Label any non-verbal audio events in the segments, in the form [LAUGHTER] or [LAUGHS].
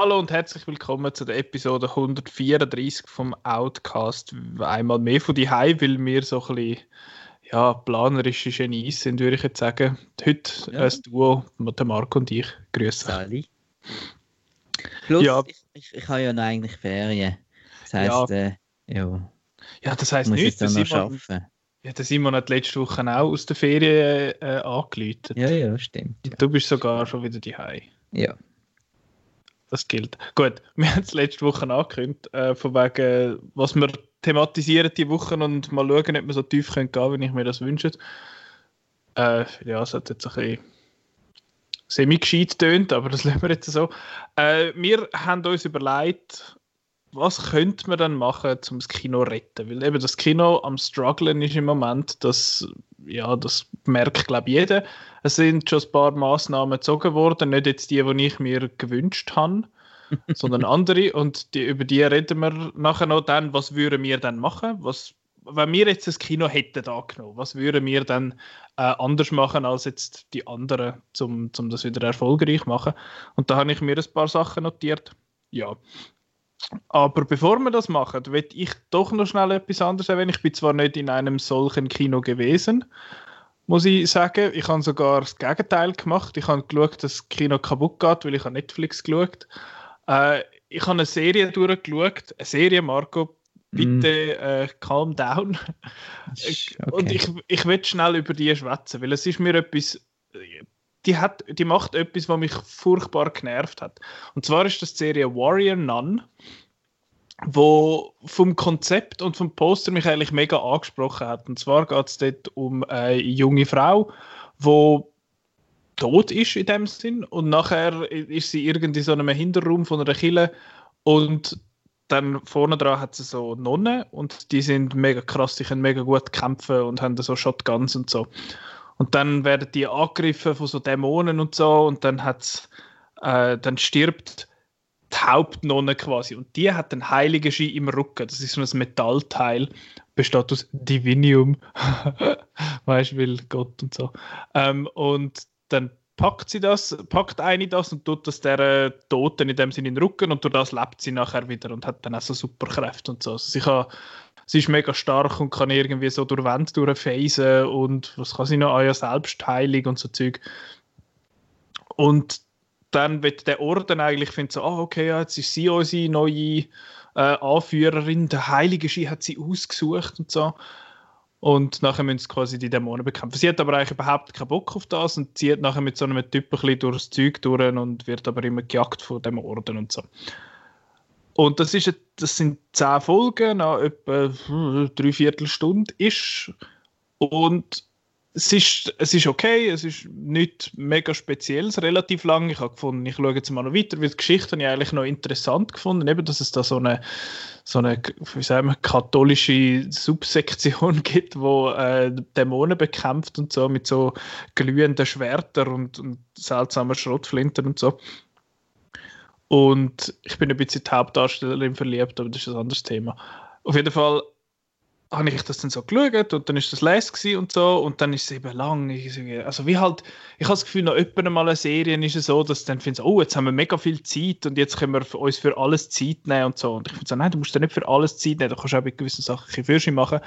Hallo und herzlich willkommen zu der Episode 134 vom Outcast. Einmal mehr von die Hause, weil wir so ein bisschen ja, planerische Genies sind, würde ich jetzt sagen. Heute ja. ein Duo, der Marco und ich. Grüße. Sali. Plus, ja. ich, ich, ich habe ja noch eigentlich Ferien. Das heisst, ja, äh, ja. ja das heisst nicht, dass ich noch ja, der Simon hat letzte Woche auch aus der Ferien äh, angeläutet. Ja, ja, stimmt. Ja. Du bist sogar schon wieder daheim. Ja das gilt. Gut, [LAUGHS] wir haben es letzte Woche angekündigt, äh, von wegen, was wir thematisieren die Wochen und mal schauen, ob wir so tief können gehen, wenn ich mir das wünsche. Äh, ja, es hat jetzt ein bisschen semi-gescheit tönt, aber das [LAUGHS] lassen wir jetzt so. Äh, wir haben uns überlegt, was könnte man dann machen, um das Kino zu retten? Weil eben das Kino am strugglen ist im Moment, das, ja, das merkt, glaube ich, jeder. Es sind schon ein paar Massnahmen gezogen worden, nicht jetzt die, die ich mir gewünscht habe, [LAUGHS] sondern andere. Und die, über die reden wir nachher noch dann, was würden wir dann machen? Was, wenn wir jetzt das Kino hätten angenommen, was würden wir dann äh, anders machen als jetzt die anderen, um zum das wieder erfolgreich zu machen? Und da habe ich mir ein paar Sachen notiert. Ja, aber bevor wir das machen, will ich doch noch schnell etwas anderes erwähnen. Ich bin zwar nicht in einem solchen Kino gewesen, muss ich sagen. Ich habe sogar das Gegenteil gemacht. Ich habe geschaut, dass das Kino kaputt geht, weil ich habe Netflix geschaut. Äh, ich habe eine Serie durchgeschaut. Eine Serie, Marco. Bitte mm. äh, calm down. Okay. Und ich, ich will schnell über die schwätzen, weil es ist mir etwas die, hat, die macht etwas, was mich furchtbar genervt hat. Und zwar ist das die Serie Warrior Nun, wo vom Konzept und vom Poster mich eigentlich mega angesprochen hat. Und zwar geht es dort um eine junge Frau, wo tot ist in dem Sinn und nachher ist sie irgendwie so in einem Hinterraum von einer Kille und dann vorne dran hat sie so Nonnen und die sind mega krass, die können mega gut kämpfen und haben so Shotguns und so. Und dann werden die angegriffen von so Dämonen und so und dann hat's, äh, dann stirbt die Hauptnonne quasi und die hat einen heiligen Ski im Rücken. Das ist so ein Metallteil, besteht aus Divinium, [LAUGHS] weißt du, will Gott und so. Ähm, und dann packt sie das, packt eine das und tut das der äh, Toten in dem Sinne in den Rücken und durch das lebt sie nachher wieder und hat dann auch so Superkräfte und so. Also sie kann sie ist mega stark und kann irgendwie so durch Wände durchfeisen und was kann sie noch, ah ja, Selbstheilung und so Zeug. Und dann wird der Orden eigentlich findet so, ah, okay, ja, jetzt ist sie unsere neue äh, Anführerin, der Heilige Ski hat sie ausgesucht und so. Und nachher müssen sie quasi die Dämonen bekämpfen. Sie hat aber eigentlich überhaupt keinen Bock auf das und zieht nachher mit so einem Typ ein durchs Zeug durch und wird aber immer gejagt von dem Orden und so. Und das, ist, das sind zehn Folgen, nach etwa hm, drei Viertelstunde ist. Und es ist, es ist okay, es ist nicht mega spezielles, relativ lang. Ich habe gefunden, ich schaue jetzt mal noch weiter, weil die Geschichte habe ich eigentlich noch interessant gefunden, eben, dass es da so eine, so eine wie sagen wir, katholische Subsektion [LAUGHS] gibt, wo äh, Dämonen bekämpft und so, mit so glühenden Schwertern und, und seltsamen Schrotflintern und so. Und ich bin ein bisschen die Hauptdarstellerin verliebt, aber das ist ein anderes Thema. Auf jeden Fall habe ich das dann so geschaut und dann ist das les und so und dann ist es eben lang. Also wie halt, ich habe das Gefühl, noch öppe mal eine Serie ist es so, dass dann findest oh, jetzt haben wir mega viel Zeit und jetzt können wir uns für alles Zeit nehmen und so. Und ich finde so, nein, du musst ja nicht für alles Zeit nehmen, du kannst auch bei gewissen Sachen ein bisschen machen.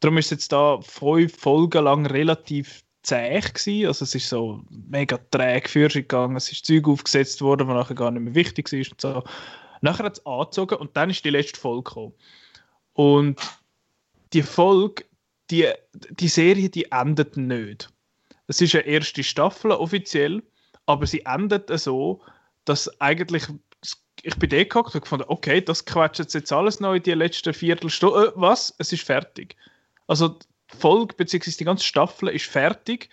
Darum ist es jetzt da fünf Folgen lang relativ zäh gewesen. Also es ist so mega träge für gegangen. Es ist Zeug aufgesetzt worden, was nachher gar nicht mehr wichtig ist und so. Nachher hat es angezogen und dann ist die letzte Folge gekommen. Und die Folge, die, die Serie, die endet nicht. Es ist eine erste Staffel offiziell, aber sie endet so, dass eigentlich ich bin eh gehockt und gefunden, okay, das quetscht jetzt alles noch in die letzten Viertelstunde. Äh, was? Es ist fertig. Also Folge bzw. die ganze Staffel ist fertig.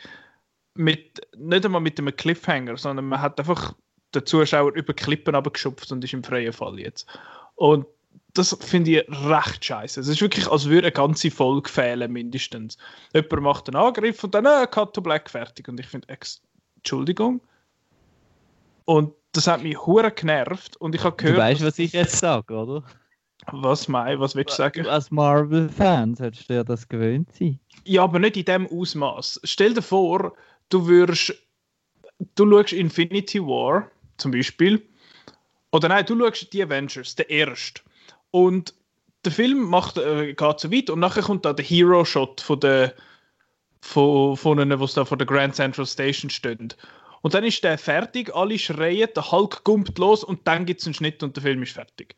Mit, nicht einmal mit einem Cliffhanger, sondern man hat einfach den Zuschauer über Klippen abgeschupft und ist im freien Fall jetzt. Und das finde ich recht scheiße. Es ist wirklich, als würde eine ganze Folge fehlen, mindestens. Jemand macht einen Angriff und dann, äh, Cut to Black, fertig. Und ich finde, Entschuldigung. Und das hat mich hure genervt und ich habe gehört... Du weißt, was ich jetzt sage, oder? Was mei, was willst du sagen? Als Marvel-Fan solltest du ja das gewöhnt sein. Ja, aber nicht in dem Ausmaß. Stell dir vor, du würdest, du schaust Infinity War zum Beispiel Oder nein, du schaust die Avengers, der erste. Und der Film macht, äh, geht so weit und nachher kommt da der Hero-Shot von der von, von ihnen, die da vor der Grand Central Station stehen. Und dann ist der fertig, alle schreien, der Hulk gumpt los und dann gibt es einen Schnitt und der Film ist fertig.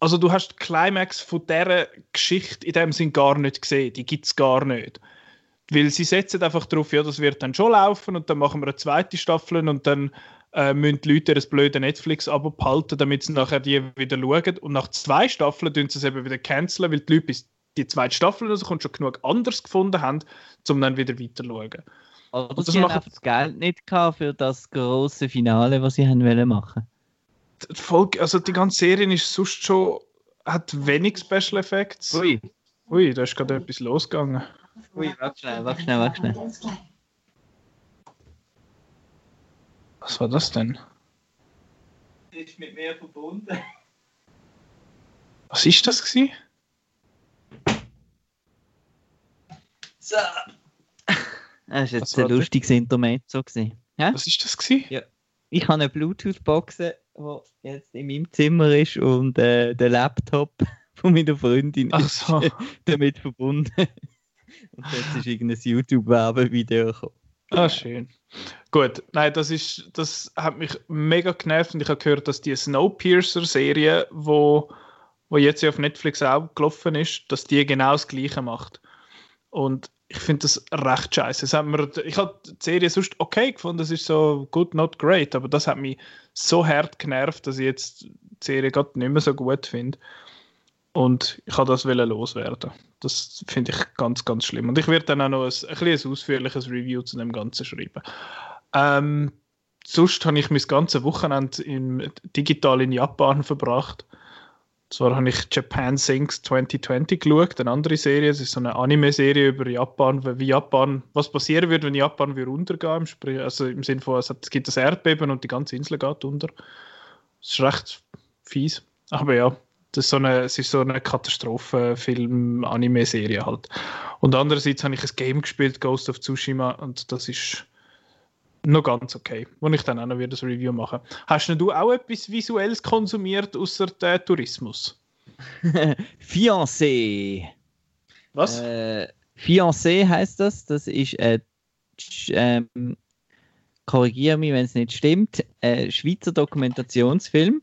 Also du hast die Climax von dieser Geschichte in dem Sinn gar nicht gesehen, die gibt es gar nicht. Weil sie setzen einfach darauf, ja, das wird dann schon laufen und dann machen wir eine zweite Staffel und dann äh, müssen die Leute das blöde Netflix-Abo behalten, damit sie nachher die wieder schauen. Und nach zwei Staffeln tun sie es eben wieder canceln, weil die Leute bis die zweite Staffel rauskommt, schon genug anders gefunden haben, um dann wieder weiter zu schauen. Oder sie haben das Geld nicht gehabt für das große Finale, was sie haben wollen machen. Die Folge, also die ganze Serie ist sonst schon hat wenig Special Effects. Ui. Ui, da ist gerade etwas losgegangen. Ui, warte schnell, warte schnell, warte schnell. Was war das denn? Ist mit mir verbunden. Was ist das gewesen? So. Das war jetzt ein lustiges Intermezzo. Ja? Was ist das? Gewesen? Ja. Ich habe eine Bluetooth-Box, die jetzt in meinem Zimmer ist und äh, der Laptop [LAUGHS] von meiner Freundin so. ist [LAUGHS] damit verbunden. [LAUGHS] und jetzt ist irgendein YouTube-Werbevideo gekommen. Ah, schön. Gut, nein, das, ist, das hat mich mega genervt und ich habe gehört, dass die Snowpiercer-Serie, wo, wo jetzt auf Netflix auch gelaufen ist, dass die genau das Gleiche macht. Und ich finde das recht scheiße. Ich habe die Serie sonst okay gefunden, das ist so good, not great, aber das hat mich so hart genervt, dass ich jetzt die Serie gerade nicht mehr so gut finde. Und ich habe das loswerden. Das finde ich ganz, ganz schlimm. Und ich werde dann auch noch ein, ein, ein ausführliches Review zu dem Ganzen schreiben. Ähm, sonst habe ich mein ganzes Wochenende im, digital in Japan verbracht. Zwar habe ich Japan Sings 2020 geschaut, eine andere Serie. Es ist so eine Anime-Serie über Japan, wie Japan, was passieren wird, wenn Japan wieder untergeht. Also im Sinne von, es, gibt das Erdbeben und die ganze Insel geht unter. Das ist recht fies. Aber ja, das ist so eine, es ist so eine Katastrophenfilm-Anime-Serie halt. Und andererseits habe ich ein Game gespielt, Ghost of Tsushima, und das ist noch ganz okay, wo ich dann auch noch wieder das Review mache. Hast du auch etwas Visuelles konsumiert außer der Tourismus? [LAUGHS] Fiancé. Was? Äh, Fiancé heißt das. Das ist ein, ähm, korrigiere mich, wenn es nicht stimmt, ein Schweizer Dokumentationsfilm,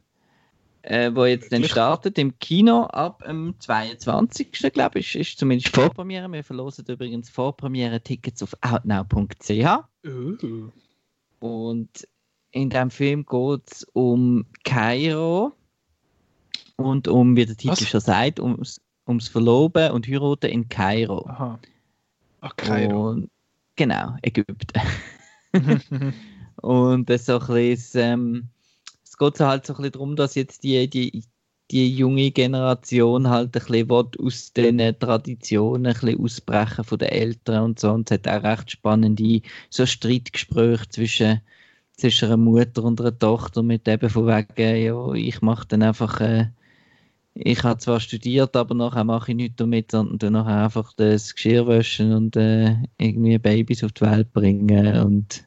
äh, wo jetzt dann startet im Kino ab dem 22. glaube ich, ist zumindest Vorpremiere. Wir verlosen übrigens Vorpremiere-Tickets auf outnow.ch. Uh. Und in dem Film geht es um Kairo und um, wie der Titel Was? schon sagt, ums, ums Verloben und Heiraten in Kairo. Aha. Ach, Kairo. Und, genau, Ägypten. [LAUGHS] [LAUGHS] und das so ein bisschen, ähm, geht so halt so ein bisschen darum, dass jetzt die, die, die junge Generation halt ein bisschen aus den Traditionen ein bisschen ausbrechen von den Eltern und so. Und es hat auch recht spannende so Streitgespräche zwischen, zwischen einer Mutter und einer Tochter mit eben von wegen, ja, ich mache dann einfach, äh, ich habe zwar studiert, aber nachher mache ich nichts damit, sondern dann nachher einfach das Geschirr waschen und äh, irgendwie Babys auf die Welt bringen und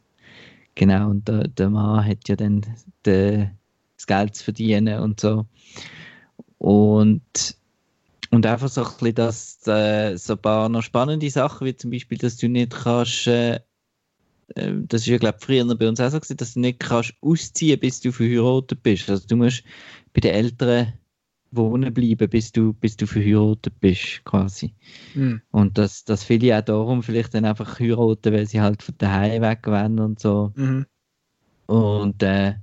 genau, und der, der Mann hat ja dann de, das Geld zu verdienen und so. Und, und einfach so ein bisschen, dass äh, so ein paar noch spannende Sachen, wie zum Beispiel, dass du nicht kannst, äh, äh das ist ja, glaube ich, früher bei uns auch so gewesen, dass du nicht kannst ausziehen, bis du verheiratet bist. Also du musst bei den Eltern wohnen bleiben, bis du, bis du verheiratet bist, quasi. Mhm. Und dass das viele auch darum vielleicht dann einfach heiraten, weil sie halt von daheim weg wollen und so. Mhm. Und äh,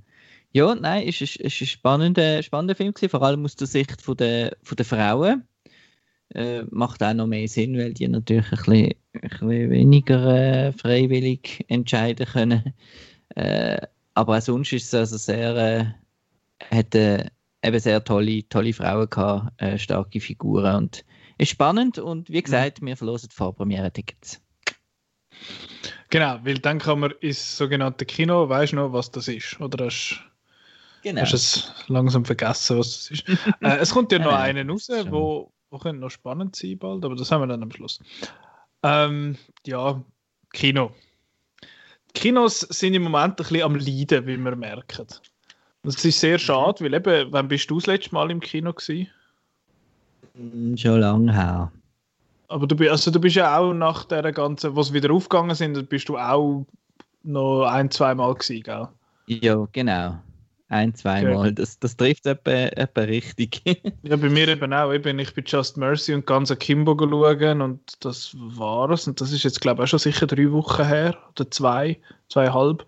ja, nein, es ist ein spannender, spannender Film gewesen, vor allem aus der Sicht von der, von der Frauen. Äh, macht auch noch mehr Sinn, weil die natürlich ein bisschen, ein bisschen weniger äh, freiwillig entscheiden können. Äh, aber auch sonst ist es also sehr, äh, hat äh, eben sehr tolle, tolle Frauen gehabt, äh, starke Figuren und ist spannend und wie gesagt, wir verlosen Vorpremiere-Tickets. Genau, weil dann kann man ins sogenannte Kino, weißt du noch, was das ist? Oder hast Genau. Hast es langsam vergessen, was das ist. [LAUGHS] äh, es kommt ja noch einen raus, wo, wo könnte noch spannend sein bald, aber das haben wir dann am Schluss. Ähm, ja, Kino. Kinos sind im Moment ein bisschen am Leiden, wie wir merken. Das ist sehr schade, weil eben, wann bist du das letzte Mal im Kino gewesen? Mm, Schon lange her. Aber du, bi- also du bist ja auch nach der ganzen, was wieder aufgegangen sind, bist du auch noch ein, zwei Mal gewesen, gell? Ja, genau. Ein, zweimal. Das, das trifft etwa, etwa richtig. [LAUGHS] Ja, bei mir eben auch. Eben, ich bin Just Mercy und ganz Kimbo schauen und das war es. Und das ist jetzt, glaube ich, auch schon sicher drei Wochen her. Oder zwei, zweieinhalb.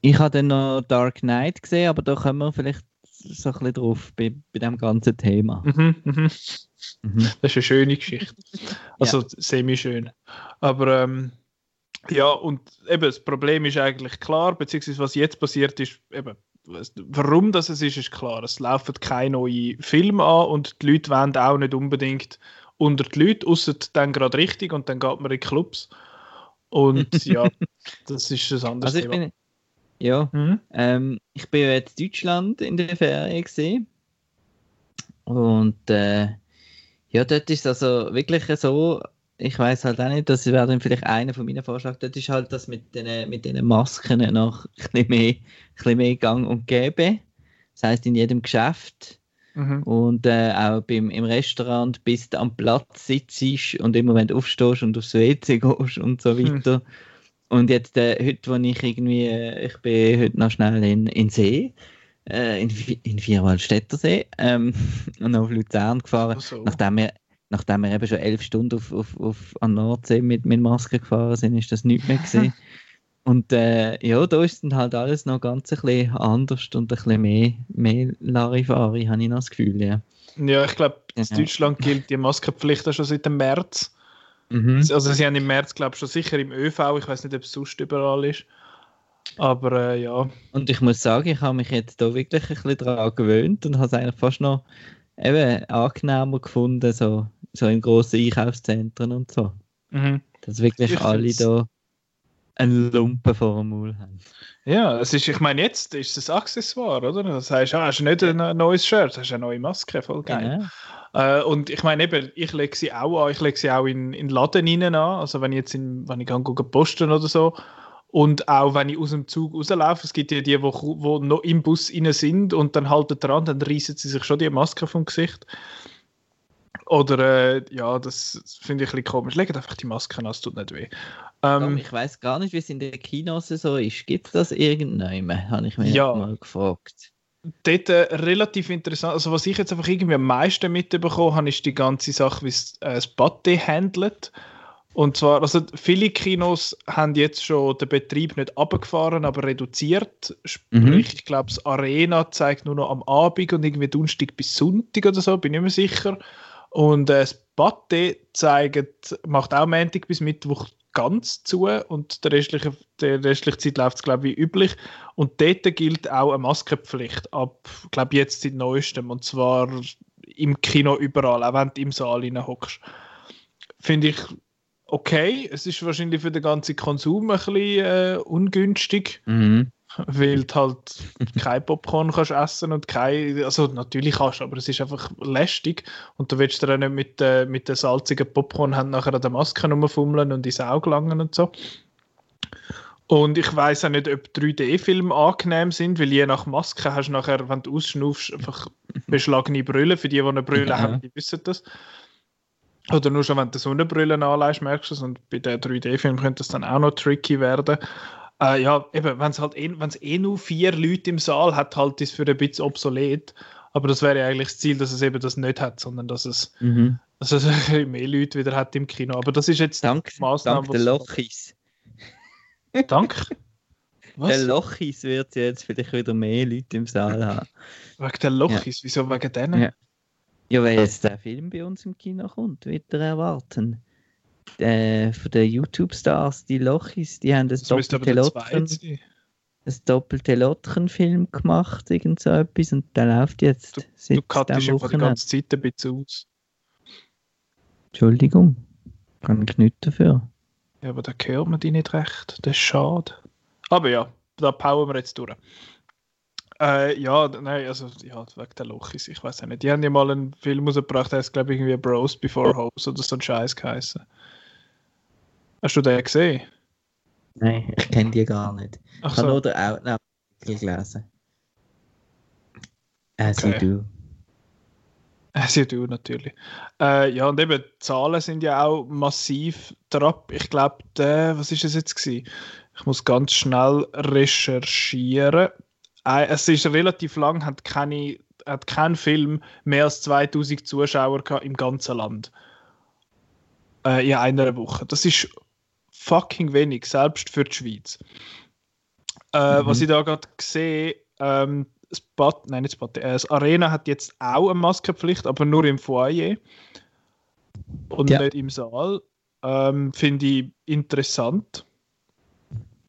ich habe dann noch Dark Knight gesehen, aber da kommen wir vielleicht so ein bisschen drauf bei, bei dem ganzen Thema. Mhm, mhm. Mhm. Das ist eine schöne Geschichte. [LAUGHS] Also semi-schön. Aber ähm, ja, und eben das Problem ist eigentlich klar, beziehungsweise was jetzt passiert ist, eben, warum das es ist, ist klar. Es laufen keine neuen Filme an und die Leute wollen auch nicht unbedingt unter die Leute, außer dann gerade richtig und dann geht man in Clubs. Und [LAUGHS] ja, das ist ein anderes Also ich Thema. bin, ja, Mhm. ähm, ich bin ja jetzt in Deutschland in der Ferien gesehen. Und äh, ja, dort ist es also wirklich so, ich weiß halt auch nicht, das wäre dann vielleicht einer von meinen Vorschlägen, dort ist halt das mit den, mit den Masken noch ein bisschen mehr, ein bisschen mehr Gang und Gäbe. Das heißt in jedem Geschäft Mhm. und äh, auch beim, im Restaurant, bis du am Platz sitzt und wenn du aufstehst und aufs WC gehst und so Hm. weiter. Und jetzt, äh, heute, wo ich irgendwie, äh, ich bin heute noch schnell in, in See, äh, in, in Vierwaldstättersee ähm, [LAUGHS] und auf Luzern gefahren, So. nachdem wir, nachdem wir eben schon elf Stunden auf, auf, auf an Nordsee mit, mit Maske gefahren sind, ist das nicht mehr gesehen. [LAUGHS] Und äh, ja, da ist dann halt alles noch ganz ein bisschen anders und ein bisschen mehr, mehr Larifari, habe ich noch das Gefühl, ja. Ja, ich glaube, in Ja. Deutschland gilt die Maskenpflicht auch schon seit dem März. Mhm. Also sie haben im März, glaube ich, schon sicher im ÖV. Ich weiß nicht, ob es sonst überall ist. Aber äh, ja. Und ich muss sagen, ich habe mich jetzt da wirklich ein bisschen daran gewöhnt und habe es eigentlich fast noch eben angenehmer gefunden, so, so in grossen Einkaufszentren und so. Mhm. Dass wirklich Ich alle find's- da einen Lumpen vor dem Maul haben. Ja, es ist, ich meine, jetzt ist es ein Accessoire, oder? Das heißt, ah, hast du nicht ein neues Shirt, hast du eine neue Maske, voll geil. Genau. Äh, und ich meine eben, ich lege sie auch an, ich lege sie auch in, in den Laden rein an, also wenn ich jetzt in, wenn ich gehe posten oder so. Und auch wenn ich aus dem Zug rauslaufe, es gibt ja die, die, wo noch im Bus rein sind und dann halten dran, dann reißen sie sich schon die Maske vom Gesicht. Oder äh, ja, das finde ich ein bisschen komisch. Legt einfach die Maske an, es tut nicht weh. Ähm, ich weiß gar nicht, wie es in den Kinos so ist. Gibt es das irgendwann? Habe ich mich Ja. mal gefragt. dort äh, relativ interessant. Also, was ich jetzt einfach irgendwie am meisten mitbekommen habe, ist die ganze Sache, wie es äh, das Batte handelt. Und zwar, also viele Kinos haben jetzt schon den Betrieb nicht abgefahren, aber reduziert. Sprich, Mhm. ich glaube, das Arena zeigt nur noch am Abend und irgendwie Donnerstag bis Sonntag oder so, bin ich mir sicher. Und äh, das Batte zeigt, macht auch Montag bis Mittwoch ganz zu und der restliche, der restliche Zeit läuft es, glaube ich, wie üblich. Und dort gilt auch eine Maskenpflicht ab, glaube jetzt seit neuestem. Und zwar im Kino überall, auch wenn du im Saal hockst. Finde ich okay. Es ist wahrscheinlich für den ganzen Konsum ein bisschen äh, ungünstig, Mhm. Weil du halt kein Popcorn kannst essen und kein, also natürlich kannst du, aber es ist einfach lästig und du willst auch nicht mit, äh, mit den salzigen Popcorn haben nachher an der Maske rumfummeln und ins Auge langen und so. Und ich weiß auch nicht, ob 3D-Filme angenehm sind, weil je nach Maske hast du nachher, wenn du ausschnaufst, einfach beschlagene Brille. Für die, die eine Brille Ja. haben, die wissen das. Oder nur schon, wenn du Sonnenbrille anlegst, merkst du es. Und bei den 3D-Filmen könnte das dann auch noch tricky werden. Äh, ja, eben, wenn es halt eh, wenn's eh nur vier Leute im Saal hat, halt ist für ein bisschen obsolet. Aber das wäre ja eigentlich das Ziel, dass es eben das nicht hat, sondern dass es, Mhm. dass es [LAUGHS] mehr Leute wieder hat im Kino. Aber das ist jetzt Dank, die Maßnahme. dank der Lochis. Dank. [LAUGHS] Der Was? Lochis wird jetzt vielleicht wieder mehr Leute im Saal haben. Wegen der Lochis? Wieso wegen denen? Ja. Ja, weil jetzt der Film bei uns im Kino kommt, wieder erwarten. Äh, von den YouTube-Stars, die Lochis, die haben das aber doppelte Lotchen, das doppelte Lotchen-Film gemacht, irgend so etwas, und der läuft jetzt Du, seit du diesem einfach die ganze Zeit ein bisschen aus. Entschuldigung, kann ich nicht dafür. Ja, aber da hört man die nicht recht. Das ist schade. Aber ja, da powern wir jetzt durch. Äh, ja, nein, also ja, wegen der Lochis, ich weiß nicht. Die haben ja mal einen Film rausgebracht, der heißt, glaube ich, irgendwie Bros Before Hoes oder so ein Scheiß geheißen. Hast du den gesehen? Nein, ich kenne die gar nicht. Ach Ich habe so. nur den Outnow gelesen. As okay. you do. As you do, natürlich. Äh, ja, und eben, die Zahlen sind ja auch massiv drauf. Ich glaube, was ist es jetzt gewesen? Ich muss ganz schnell recherchieren. Äh, es ist relativ lang, hat, keine, hat kein Film mehr als 2000 Zuschauer im ganzen Land. Äh, in einer Woche. Das ist fucking wenig, selbst für die Schweiz. Äh, mhm. Was ich da gerade sehe, ähm, Spot, nein, nicht Spot, äh, das Arena hat jetzt auch eine Maskenpflicht, aber nur im Foyer und ja. nicht im Saal. Ähm, Finde ich interessant.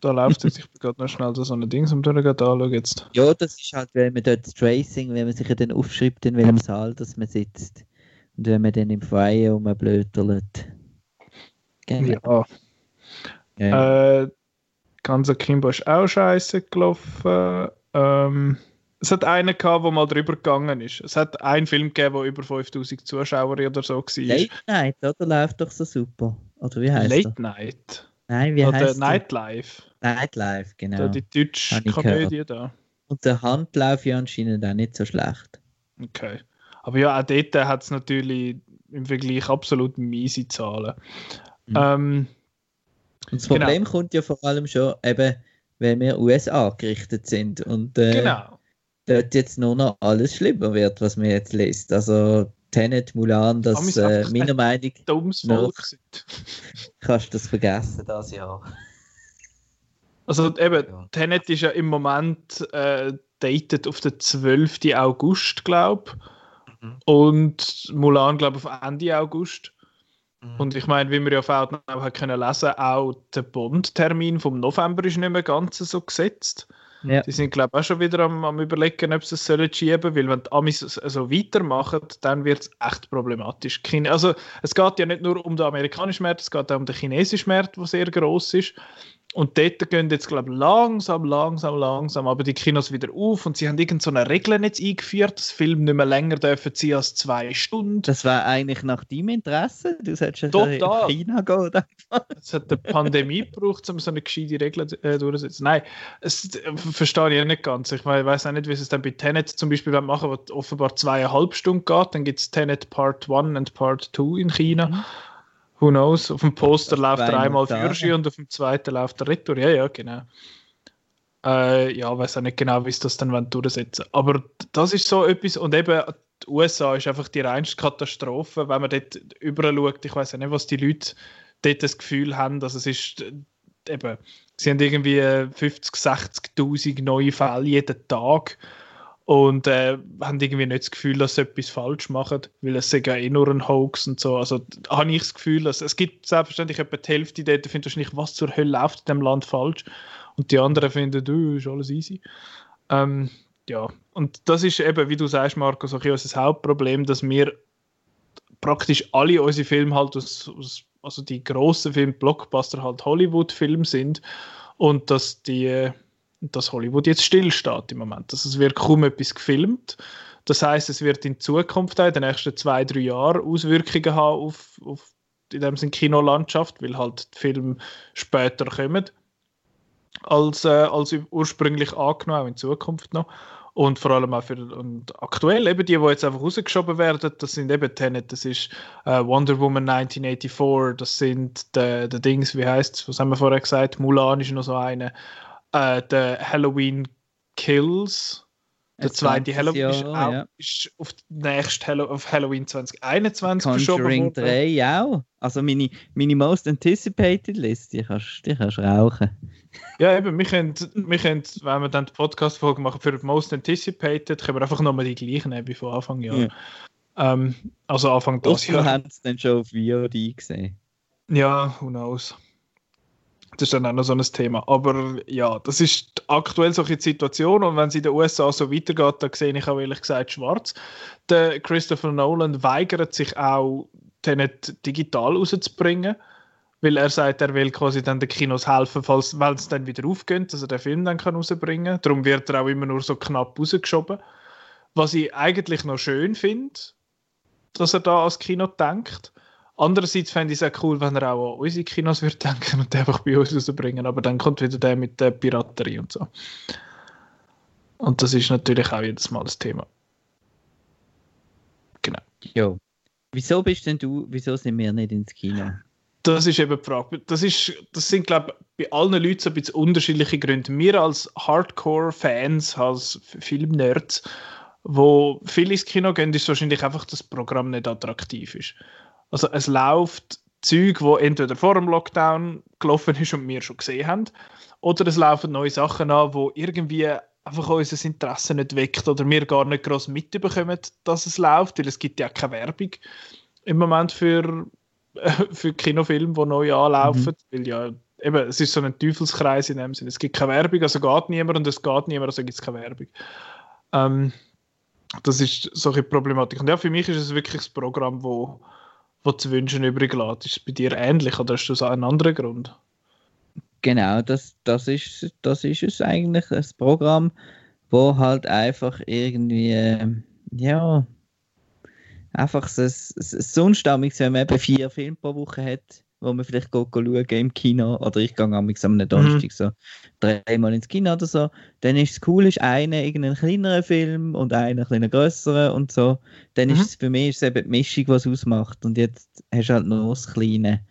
Da läuft es, ich bin gerade noch schnell so ein Ding, um anschauen jetzt. Ja, das ist halt, wenn man dort das Tracing, wenn man sich dann aufschreibt, in welchem Saal dass man sitzt. Und wenn man dann im Foyer rumblötelt. Genau. Ja. ja. Äh, Ganze Kimbo ist auch scheiße gelaufen. Ähm, es hat einen gehabt, der mal drüber gegangen ist. Es hat einen Film gegeben, der über 5000 Zuschauer oder so war. Late Night, oder? Läuft doch so super. Oder wie heißt Late der? Night. Nein, wie oder heißt Nightlife. Nightlife, genau. Da die deutsche Komödie da. Und der Handlauf ja anscheinend auch nicht so schlecht. Okay. Aber ja, auch dort hat es natürlich im Vergleich absolut miese Zahlen. Mhm. Ähm, und das Problem genau. kommt ja vor allem schon eben, wenn wir USA gerichtet sind und äh, genau. dort jetzt nur noch alles schlimmer wird, was man jetzt liest. Also Tenet, Mulan, das äh, meiner Meinung nach [LAUGHS] kannst du das vergessen das Jahr. Also eben, ja. Tenet ist ja im Moment äh, dated auf den 12. August, glaube ich. Mhm. Und Mulan, glaube ich, auf Ende August. Mhm. Und ich meine, wie wir ja auf Outnow haben können lesen, auch der Bond-Termin vom November ist nicht mehr ganz so gesetzt. Ja. Die sind, glaube ich, auch schon wieder am, am überlegen, ob sie es sollen schieben weil wenn die Amis so weitermachen, dann wird es echt problematisch. Also es geht ja nicht nur um den amerikanischen Markt, es geht auch um den chinesischen Markt, der sehr groß ist. Und dort gehen jetzt, glaube ich, langsam, langsam, langsam, aber die Kinos wieder auf und sie haben irgend so eine Regel jetzt eingeführt, dass Film nicht mehr länger dürfen sie als zwei Stunden. Das war eigentlich nach deinem Interesse? Du solltest Total. nach China gehen. Es hat eine Pandemie gebraucht, um so eine gescheite Regel äh, durchzusetzen. Nein, das verstehe ich nicht ganz. Ich weiß auch nicht, wie es dann bei Tenet zum Beispiel machen, was offenbar zweieinhalb Stunden geht. Dann gibt es Tenet Part 1 und Part 2 in China. Mhm Who knows? Auf dem Poster läuft er einmal Fürschi und auf dem zweiten läuft er Retour. Ja, ja, genau. Äh, ja, weiß auch nicht genau, wie es das dann durchsetzen Aber das ist so etwas, und eben die USA ist einfach die reinste Katastrophe, wenn man dort überall schaut. Ich weiß ja nicht, was die Leute dort das Gefühl haben, dass es ist, eben, sie haben irgendwie 50, 60.000 neue Fälle jeden Tag und äh, haben irgendwie nicht das Gefühl, dass sie etwas falsch machen, weil es ja eh nur ein Hoax und so. Also habe ich das Gefühl, dass es gibt selbstverständlich etwa die Hälfte dort, findet wahrscheinlich, was zur Hölle läuft in dem Land falsch und die anderen finden, du, ist alles easy. Ähm, ja, und das ist eben, wie du sagst, Marco, so ein unser Hauptproblem, dass wir praktisch alle unsere Filme halt aus, aus also die grossen Filme, Blockbuster halt Hollywood-Filme sind und dass die dass Hollywood jetzt stillsteht im Moment. Also es wird kaum etwas gefilmt. Das heißt, es wird in Zukunft in den nächsten zwei, drei Jahren Auswirkungen haben auf, auf in dem Sinne Kinolandschaft, weil halt die Filme später kommen als, äh, als ursprünglich angenommen, auch in Zukunft noch. Und vor allem auch für und aktuell eben die, die jetzt einfach rausgeschoben werden, das sind eben Tenet, das ist äh, Wonder Woman 1984, das sind die, die Dings, wie heißt es, was haben wir vorher gesagt, Mulan ist noch so eine äh, der Halloween Kills. Der zweite Halloween Jahr, ist, auch, ja. ist auf, nächst Hallo auf Halloween 2021 Conjuring verschoben worden. 3 auch. Also meine, meine most anticipated List, die kannst du kannst rauchen. Ja, eben, wir können, wir können, wenn wir dann die Podcast-Folge machen für most anticipated, können wir einfach nochmal die gleichen nehmen wie von Anfang Jahr. Ja. Ähm, also Anfang des Jahres. Haben es dann schon auf VOD gesehen. Ja, who knows. Das ist dann auch noch so ein Thema. Aber ja, das ist aktuell solche Situation und wenn es in den USA so weitergeht, dann sehe ich auch ehrlich gesagt schwarz. Der Christopher Nolan weigert sich auch, den nicht digital rauszubringen, weil er sagt, er will quasi dann den Kinos helfen, falls es dann wieder aufgeht, dass er den Film dann kann rausbringen kann. Darum wird er auch immer nur so knapp rausgeschoben. Was ich eigentlich noch schön finde, dass er da als Kino denkt. Andererseits fände ich es auch cool, wenn er auch an unsere Kinos würde denken und einfach bei uns rausbringen. Aber dann kommt wieder der mit der Piraterie und so. Und das ist natürlich auch jedes Mal das Thema. Ja. Wieso bist denn du, wieso sind wir nicht ins Kino? Das ist eben die Frage. Das, ist, das sind, glaube ich, bei allen Leuten so ein bisschen unterschiedliche Gründe. Wir als Hardcore-Fans, als Filmnerds, wo viel ins Kino gehen, ist wahrscheinlich einfach, dass das Programm nicht attraktiv ist. Also es läuft Zeug, wo entweder vor dem Lockdown gelaufen ist und wir schon gesehen haben, oder es laufen neue Sachen an, wo irgendwie einfach unser Interesse nicht weckt oder wir gar nicht groß mitbekommen, dass es läuft, weil es gibt ja keine Werbung im Moment für, [LAUGHS] für Kinofilme, die neu anlaufen, mhm. weil ja eben, es ist so ein Teufelskreis in dem Sinne. Es gibt keine Werbung, also geht niemand und es geht niemand, also gibt es keine Werbung. Ähm, das ist solche Problematik. Und ja, für mich ist es wirklich das Programm, wo, wo zu wünschen übrig lässt. Ist es bei dir ähnlich oder hast du so einen anderen Grund? Genau, das, das, ist, das ist es eigentlich, ein Programm, wo halt einfach irgendwie, ja, einfach so, sonst, wenn man eben vier Filme pro Woche hat, wo man vielleicht geht, schauen im Kino oder ich gehe am am Donnerstag mhm. so dreimal ins Kino oder so, dann ist es cool, ist einer irgendein kleinerer Film und einer ein größerer und so, dann mhm. ist es für mich ist es eben die Mischung, was ausmacht und jetzt hast du halt nur das Kleine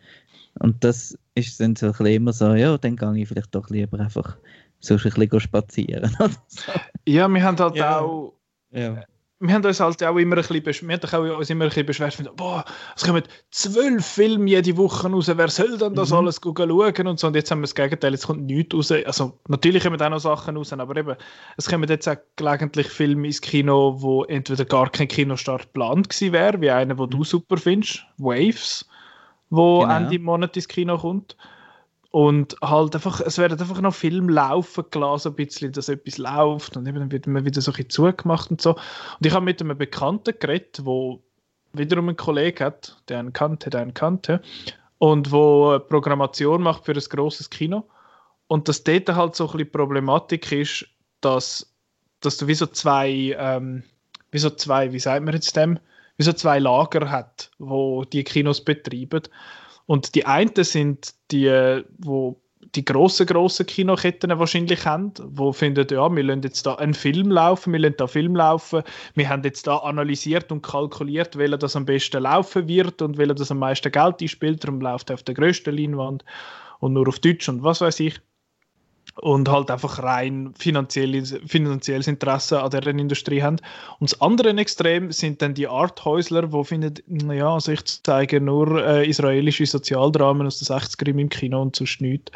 und das ist dann so ein immer so, ja, dann gehe ich vielleicht doch lieber einfach so ein bisschen spazieren [LAUGHS] oder so. Ja, wir haben halt ja. auch ja wir haben uns halt auch immer ein bisschen, wir haben uns immer ein bisschen beschwert, boah, es kommen zwölf Filme jede Woche raus, wer soll denn das mhm. alles schauen und so. Und jetzt haben wir das Gegenteil, jetzt kommt nichts raus. Also natürlich kommen auch noch Sachen raus, aber eben, es kommen jetzt auch gelegentlich Filme ins Kino, wo entweder gar kein Kinostart geplant gewesen wäre, wie einer, wo du mhm. super findest, Waves, wo genau. Ende Monat ins Kino kommt. Und halt einfach, es werden einfach noch Film laufen gelassen, ein bisschen, dass etwas läuft und eben dann wird man wieder so ein bisschen zugemacht und so. Und ich habe mit einem Bekannten geredet, wo wiederum einen Kollegen hat, der einen kannte, der einen kannte, und wo Programmation macht für ein grosses Kino. Und dass dort halt so ein bisschen Problematik ist, dass, dass du wie so zwei, ähm, wie so zwei, wie sagt man jetzt dem, wie so zwei Lager hat, wo die Kinos betreiben. Und die einen sind die, wo die grossen, grossen Kinoketten wahrscheinlich haben, wo finden, ja, wir lassen jetzt da einen Film laufen, wir lassen da einen Film laufen, wir haben jetzt da analysiert und kalkuliert, welcher das am besten laufen wird und welcher das am meisten Geld einspielt, darum läuft er auf der grössten Leinwand und nur auf Deutsch und was weiß ich und halt einfach rein finanzielles, finanzielles Interesse an der Industrie haben. Und das andere Extrem sind dann die Arthäusler, die finden, naja, also ich zeige nur äh, israelische Sozialdramen aus den 60er im Kino und sonst nichts.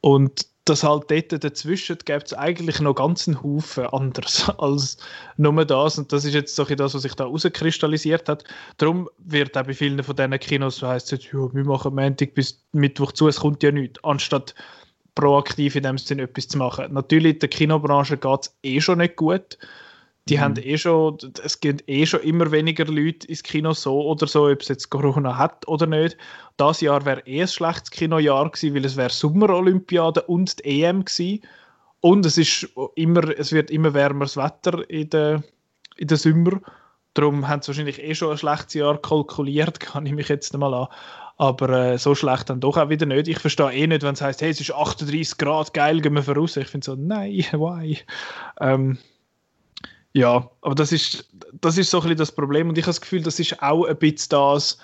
Und das halt dort dazwischen gibt es eigentlich noch ganz einen Haufen anders [LAUGHS] als nur das. Und das ist jetzt so das, was sich da herauskristallisiert hat. Darum wird auch bei vielen von diesen Kinos, so heisst es ja, wir machen Montag bis Mittwoch zu, es kommt ja nichts. Anstatt proaktiv in dem Sinne etwas zu machen. Natürlich, der Kinobranche geht es eh schon nicht gut. Die mhm. haben eh schon, es gehen eh schon immer weniger Leute ins Kino so oder so, ob es jetzt Corona hat oder nicht. Das Jahr wäre eh ein schlechtes Kinojahr gewesen, weil es wäre Sommerolympiade und die EM gewesen. Und es ist immer, es wird immer wärmeres Wetter in der, in der Sommer. Darum haben sie wahrscheinlich eh schon ein schlechtes Jahr kalkuliert, [LAUGHS] kann ich mich jetzt mal an. Aber äh, so schlecht dann doch auch wieder nicht. Ich verstehe eh nicht, wenn es heißt, hey, es ist 38 Grad, geil, gehen wir voraus. Ich finde so, nein, [LAUGHS] why? Ähm, ja, aber das ist, das ist so ein bisschen das Problem. Und ich habe das Gefühl, das ist auch ein bisschen das,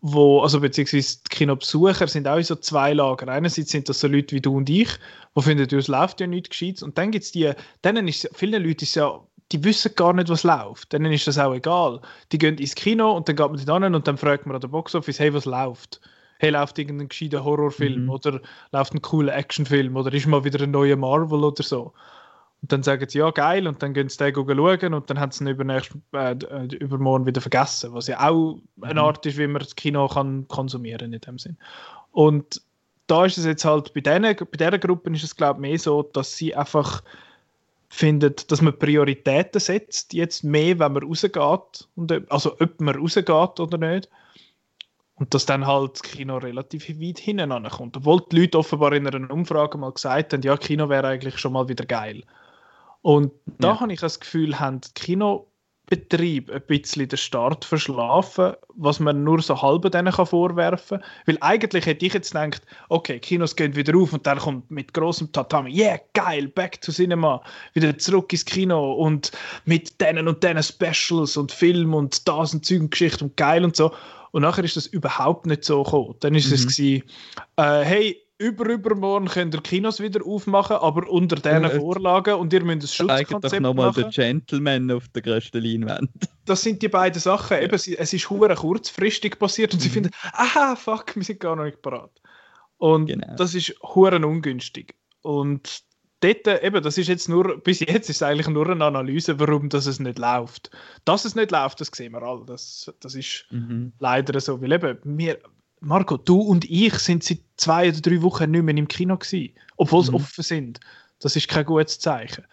wo, also beziehungsweise die Kinobesucher sind auch in so zwei Lager. Einerseits sind das so Leute wie du und ich, die finden, es läuft ja nichts Gescheites. Und dann gibt es die, denen ist, vielen Leuten ist ja die wissen gar nicht, was läuft. Denen ist das auch egal. Die gehen ins Kino und dann geht man dort hin und dann fragt man an der Boxoffice, hey, was läuft? Hey, läuft irgendein gescheiter Horrorfilm mhm. oder läuft ein cooler Actionfilm oder ist mal wieder ein neuer Marvel oder so? Und dann sagen sie, ja, geil, und dann gehen sie den schauen und dann haben sie ihn übernächst, äh, übermorgen wieder vergessen, was ja auch eine mhm. Art ist, wie man das Kino kann konsumieren in dem Sinn. Und da ist es jetzt halt, bei, denen, bei dieser Gruppe ist es, glaube ich, mehr so, dass sie einfach findet, dass man Prioritäten setzt, jetzt mehr, wenn man rausgeht, und, also ob man rausgeht oder nicht. Und dass dann halt das Kino relativ weit hinten ankommt. Obwohl die Leute offenbar in einer Umfrage mal gesagt haben, ja, Kino wäre eigentlich schon mal wieder geil. Und da ja. habe ich das Gefühl, haben Kino Betrieb ein bisschen den Start verschlafen, was man nur so halb denen kann vorwerfen kann. Weil eigentlich hätte ich jetzt gedacht, okay, Kinos gehen wieder auf und dann kommt mit großem Tatami, yeah, geil, back to Cinema, wieder zurück ins Kino und mit denen und denen Specials und Film und das und Zeug und Geschichte und geil und so. Und nachher ist das überhaupt nicht so gekommen. Dann ist mhm. es gewesen, äh, hey, über übermorgen könnt ihr Kinos wieder aufmachen, aber unter diesen äh, Vorlagen und ihr müsst ein Schutzkonzept doch nochmal der Gentleman auf der größten Leinwand. Das sind die beiden Sachen. Eben, es ist hure kurzfristig passiert und mhm. sie finden, aha, fuck, wir sind gar noch nicht parat. Und genau. das ist hure ungünstig. Und dort, eben, das ist jetzt nur, bis jetzt ist es eigentlich nur eine Analyse, warum das es nicht läuft. Dass es nicht läuft, das sehen wir alle. Das, das ist mhm. leider so. Weil eben, wir, Marco, du und ich sind seit zwei oder drei Wochen nicht mehr im Kino gewesen, obwohl sie mhm. offen sind. Das ist kein gutes Zeichen.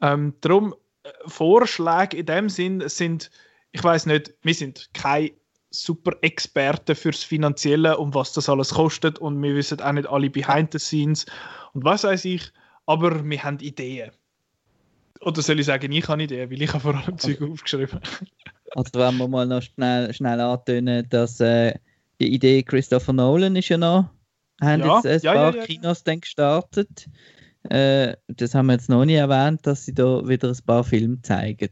Ähm, darum, äh, Vorschläge in dem Sinn sind, ich weiß nicht, wir sind keine super Experten fürs Finanzielle und was das alles kostet und wir wissen auch nicht alle Behind the Scenes und was weiß ich, aber wir haben Ideen. Oder soll ich sagen, ich habe Ideen, weil ich habe vor allem Zeug aufgeschrieben. Also wenn wir mal noch schnell, schnell antönen, dass äh, die Idee Christopher Nolan ist ja noch, haben ja, jetzt ein ja, paar ja, Kinos dann gestartet. Äh, das haben wir jetzt noch nie erwähnt, dass sie da wieder ein paar Filme zeigen.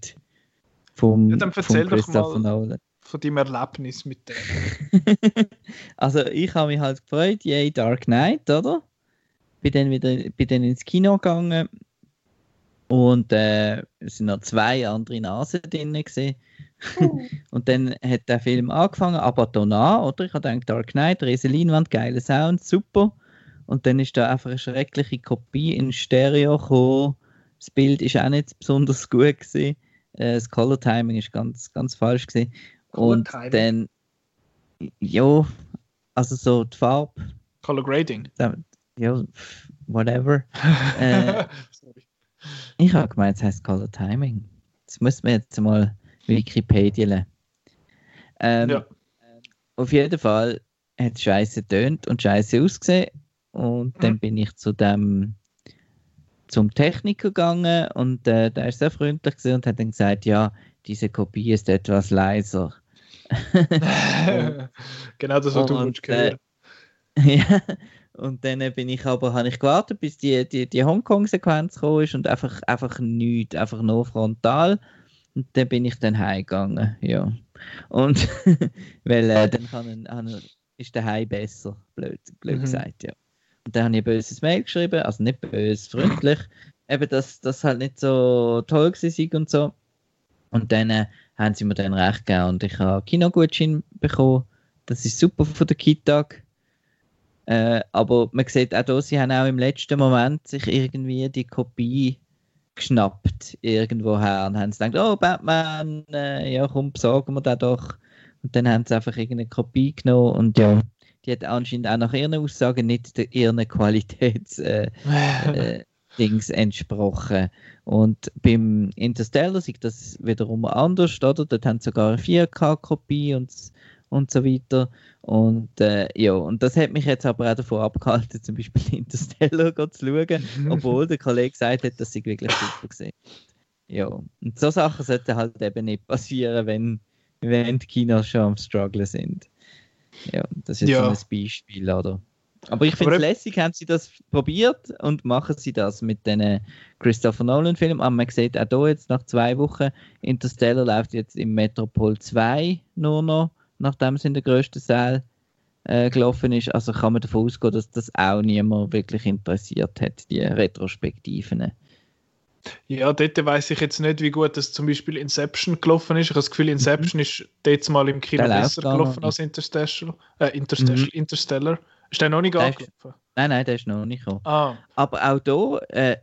Vom, ja, dann erzähl doch mal Nolan. von deinem Erlebnis mit dem. [LAUGHS] also ich habe mich halt gefreut, yay, Dark Knight, oder? Bin dann wieder bin dann ins Kino gegangen und äh, es sind noch zwei andere Nasen drin gesehen. [LAUGHS] und dann hat der Film angefangen, aber danach, oder? Ich habe gedacht, Dark Knight, riesen Leinwand, geiler Sound, super. Und dann ist da einfach eine schreckliche Kopie in Stereo gekommen. Das Bild ist auch nicht besonders gut gewesen. Äh, das Color Timing ist ganz, ganz falsch gewesen. Und dann, ja, also so die Farbe. Color Grading. Ja, whatever. [LAUGHS] äh, ich habe gemeint, es heißt Color Timing. Das muss man jetzt mal Wikipedia. Ähm, ja. Auf jeden Fall hat es scheiße tönt und scheiße ausgesehen. Und dann mhm. bin ich zu dem zum Techniker gegangen und äh, der ist sehr freundlich und hat dann gesagt, ja, diese Kopie ist etwas leiser. [LAUGHS] genau das, was du wünschst äh, [LAUGHS] ja, und dann bin ich aber, habe ich gewartet, bis die, die, die Hongkong-Sequenz gekommen ist und einfach, einfach nichts, einfach nur frontal. Und dann bin ich dann heimgegangen, ja. Und [LAUGHS] weil äh, dann kann ein, ist der Heim besser, blöd, blöd mhm. gesagt, ja. Und dann habe ich ein böses Mail geschrieben, also nicht böse, freundlich, eben, dass das halt nicht so toll war und so. Und dann äh, haben sie mir dann recht gegeben und ich habe Kinogutschein bekommen. Das ist super von der Kitag. Äh, aber man sieht auch hier, sie haben auch im letzten Moment sich irgendwie die Kopie geschnappt irgendwoher und haben sie gedacht, oh Batman, äh, ja komm, besorgen wir den doch. Und dann haben sie einfach irgendeine Kopie genommen und ja, die hat anscheinend auch nach ihren Aussagen nicht der, ihren Qualitätsdings äh, [LAUGHS] äh, entsprochen. Und beim Interstellar sieht das wiederum anders, oder? Dort haben sie sogar eine 4K-Kopie und und so weiter. Und äh, ja, und das hat mich jetzt aber auch davon abgehalten, [LAUGHS] zum Beispiel [LAUGHS] Interstellar zu schauen, obwohl der Kollege gesagt hat, dass sie wirklich super gesehen Ja, und so Sachen sollten halt eben nicht passieren, wenn, wenn die Kinos schon am Struggle sind. Ja, das ist ja. ein Beispiel, oder? Aber ich finde es lässig, haben sie das probiert und machen sie das mit den Christopher Nolan-Filmen. Aber man sieht auch hier jetzt nach zwei Wochen, Interstellar läuft jetzt im Metropol 2 nur noch nachdem es in der grössten Saal äh, gelaufen ist. Also kann man davon ausgehen, dass das auch niemand wirklich interessiert hat, die Retrospektiven. Ja, dort weiß ich jetzt nicht, wie gut das zum Beispiel Inception gelaufen ist. Ich habe das Gefühl, Inception mhm. ist dort mal im Kino der besser gelaufen als Interstellar. Äh, Interstellar, mhm. Interstellar. Ist der noch nicht angelaufen? Nein, nein, der ist noch nicht gekommen. Ah. Aber auch hier, äh,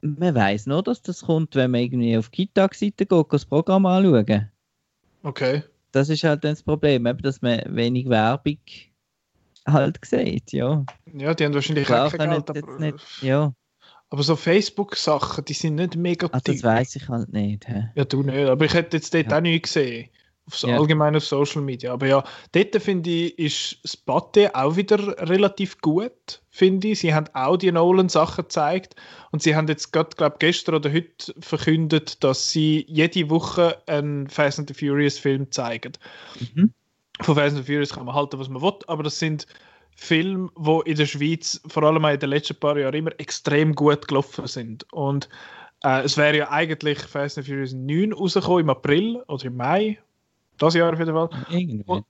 man weiß nur, dass das kommt, wenn man irgendwie auf Kitag-Seite geht, das Programm anschauen. Okay das ist halt dann das Problem, dass man wenig Werbung halt sieht, ja. Ja, die haben wahrscheinlich auch kein Geld, aber, nicht, ja. aber so Facebook-Sachen, die sind nicht mega Ach, Das weiß ich halt nicht. He? Ja, du nicht, aber ich hätte jetzt dort ja. auch nicht gesehen. Aufs ja. allgemein auf Social Media. Aber ja, dort finde ich, ist das Batte auch wieder relativ gut, finde ich. Sie haben auch die Nolan-Sachen gezeigt und sie haben jetzt gerade, glaube gestern oder heute verkündet, dass sie jede Woche einen Fast and the Furious-Film zeigen. Mhm. Von Fast and the Furious kann man halten, was man will, aber das sind Filme, die in der Schweiz vor allem in den letzten paar Jahren immer extrem gut gelaufen sind. Und äh, es wäre ja eigentlich Fast and Furious 9 rausgekommen im April oder im Mai, das Jahr auf jeden Fall. Irgendwie. Und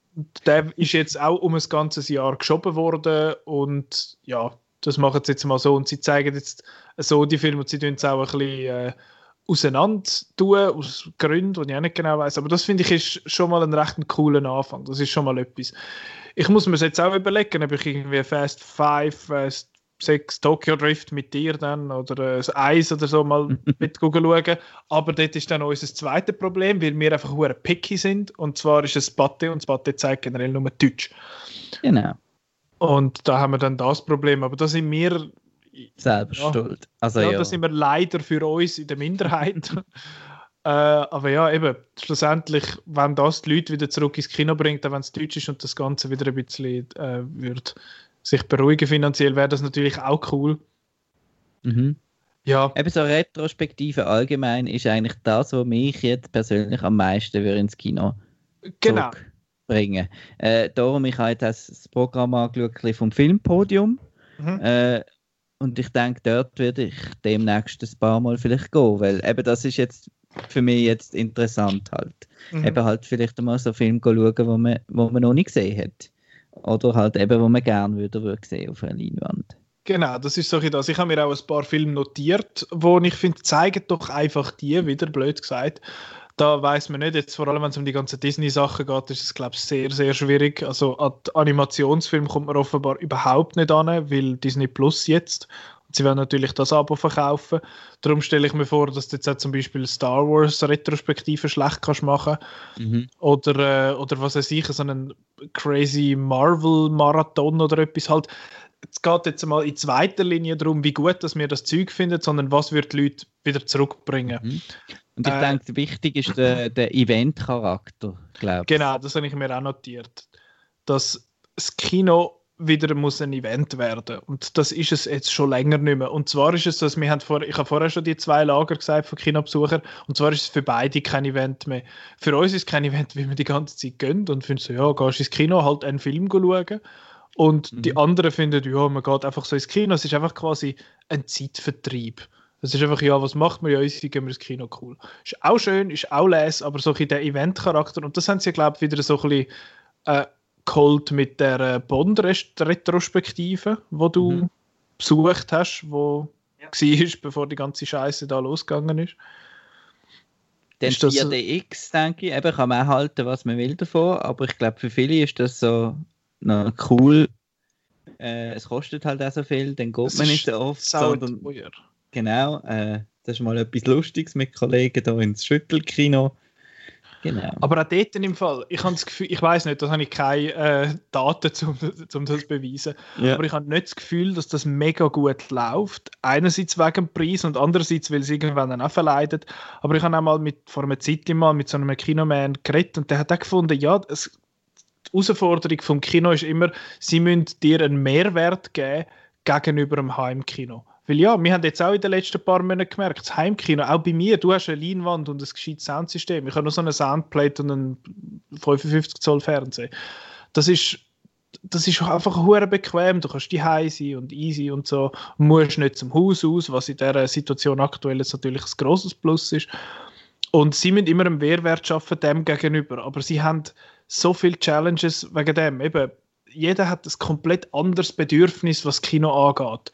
der ist jetzt auch um ein ganzes Jahr geschoben worden und ja, das machen sie jetzt mal so und sie zeigen jetzt so die Filme und sie tun es auch ein bisschen äh, auseinander tun, aus Gründen, die ich auch nicht genau weiß. Aber das finde ich ist schon mal ein recht cooler Anfang. Das ist schon mal etwas. Ich muss mir jetzt auch überlegen, ob ich irgendwie Fast Five, Fast sechs Tokyo Drift mit dir dann oder äh, das Eis oder so mal [LAUGHS] mit schauen. Aber dort ist dann unser zweites Problem, weil wir einfach hure picky sind. Und zwar ist es Batte und das Batte zeigt generell nur Deutsch. Genau. Und da haben wir dann das Problem. Aber da sind wir selber ja, schuld. Also, ja, ja, da sind wir leider für uns in der Minderheit. [LAUGHS] äh, aber ja, eben, schlussendlich, wenn das die Leute wieder zurück ins Kino bringt, wenn es Deutsch ist und das Ganze wieder ein bisschen äh, wird sich beruhigen finanziell, wäre das natürlich auch cool. Mhm. Ja. Eben so Retrospektive allgemein ist eigentlich das, was mich jetzt persönlich am meisten ins Kino genau. bringen. Äh, darum, ich habe jetzt das Programm angeschaut vom Filmpodium. Mhm. Äh, und ich denke, dort werde ich demnächst ein paar Mal vielleicht gehen, weil eben das ist jetzt für mich jetzt interessant halt. Mhm. Eben halt vielleicht mal so einen Film schauen, wo man, wo man noch nicht gesehen hat. Oder halt eben, wo man gerne würde sehen auf einer Leinwand. Genau, das ist so das. Ich habe mir auch ein paar Filme notiert, wo ich finde, zeigen doch einfach die, wieder blöd gesagt. Da weiß man nicht, jetzt vor allem wenn es um die ganzen Disney-Sachen geht, ist es, glaube ich, sehr, sehr schwierig. Also an Animationsfilm kommt man offenbar überhaupt nicht an, weil Disney Plus jetzt Sie werden natürlich das Abo verkaufen. Darum stelle ich mir vor, dass du jetzt auch zum Beispiel Star Wars Retrospektive schlecht kannst machen mhm. oder, äh, oder was weiß ich, so einen crazy Marvel Marathon oder etwas halt. Es geht jetzt mal in zweiter Linie darum, wie gut dass wir das Zeug finden, sondern was wird die Leute wieder zurückbringen. Mhm. Und ich äh, denke, wichtig ist der, der Event-Charakter, glaube ich. Genau, das habe ich mir auch notiert. Dass das Kino wieder muss ein Event werden. Und das ist es jetzt schon länger nicht mehr. Und zwar ist es so, dass wir haben vor, ich habe vorher schon die zwei Lager gesagt von Kinobesuchern, und zwar ist es für beide kein Event mehr. Für uns ist es kein Event, wie wir die ganze Zeit gehen und finden so, ja, gehst ins Kino, halt einen Film schauen. Und mhm. die anderen finden, ja, man geht einfach so ins Kino. Es ist einfach quasi ein Zeitvertrieb. Es ist einfach, ja, was macht man? Ja, unsere gehen wir ins Kino, cool. Ist auch schön, ist auch les, aber so ein der Event-Charakter, und das haben sie, glaube ich, wieder so ein bisschen äh, geholt mit der äh, Bond-Retrospektive, wo du mhm. besucht hast, wo ja. war, bevor die ganze Scheiße da losgegangen ist. Den 4DX, denke ich, eben kann man auch halten, was man will davon, aber ich glaube, für viele ist das so na, cool. Äh, es kostet halt auch so viel, dann geht das man nicht so oft. Sondern, genau, äh, das ist mal etwas Lustiges mit Kollegen hier ins Schüttelkino. Genau. Aber auch dort im Fall, ich habe das Gefühl, ich weiß nicht, da habe ich keine äh, Daten, um, [LAUGHS] um das zu beweisen, ja. aber ich habe nicht das Gefühl, dass das mega gut läuft. Einerseits wegen dem Preis und andererseits, weil es irgendwann dann auch verleidet. Aber ich habe auch mal mit, vor einer Zeit mal mit so einem Kinoman geredet und der hat auch gefunden, ja, es, die Herausforderung vom Kino ist immer, sie müssen dir einen Mehrwert geben gegenüber dem Heimkino. Weil ja, wir haben jetzt auch in den letzten paar Monaten gemerkt, das Heimkino, auch bei mir, du hast eine Leinwand und ein gescheites Soundsystem. Ich habe nur so eine Soundplate und einen 55 Zoll Fernseher. Das ist, das ist einfach hure bequem. Du kannst die sein und easy und so. Du musst nicht zum Haus aus, was in dieser Situation aktuell jetzt natürlich ein grosses Plus ist. Und sie müssen immer einen Mehrwert schaffen dem gegenüber. Aber sie haben so viele Challenges wegen dem. Eben, jeder hat ein komplett anderes Bedürfnis, was Kino angeht.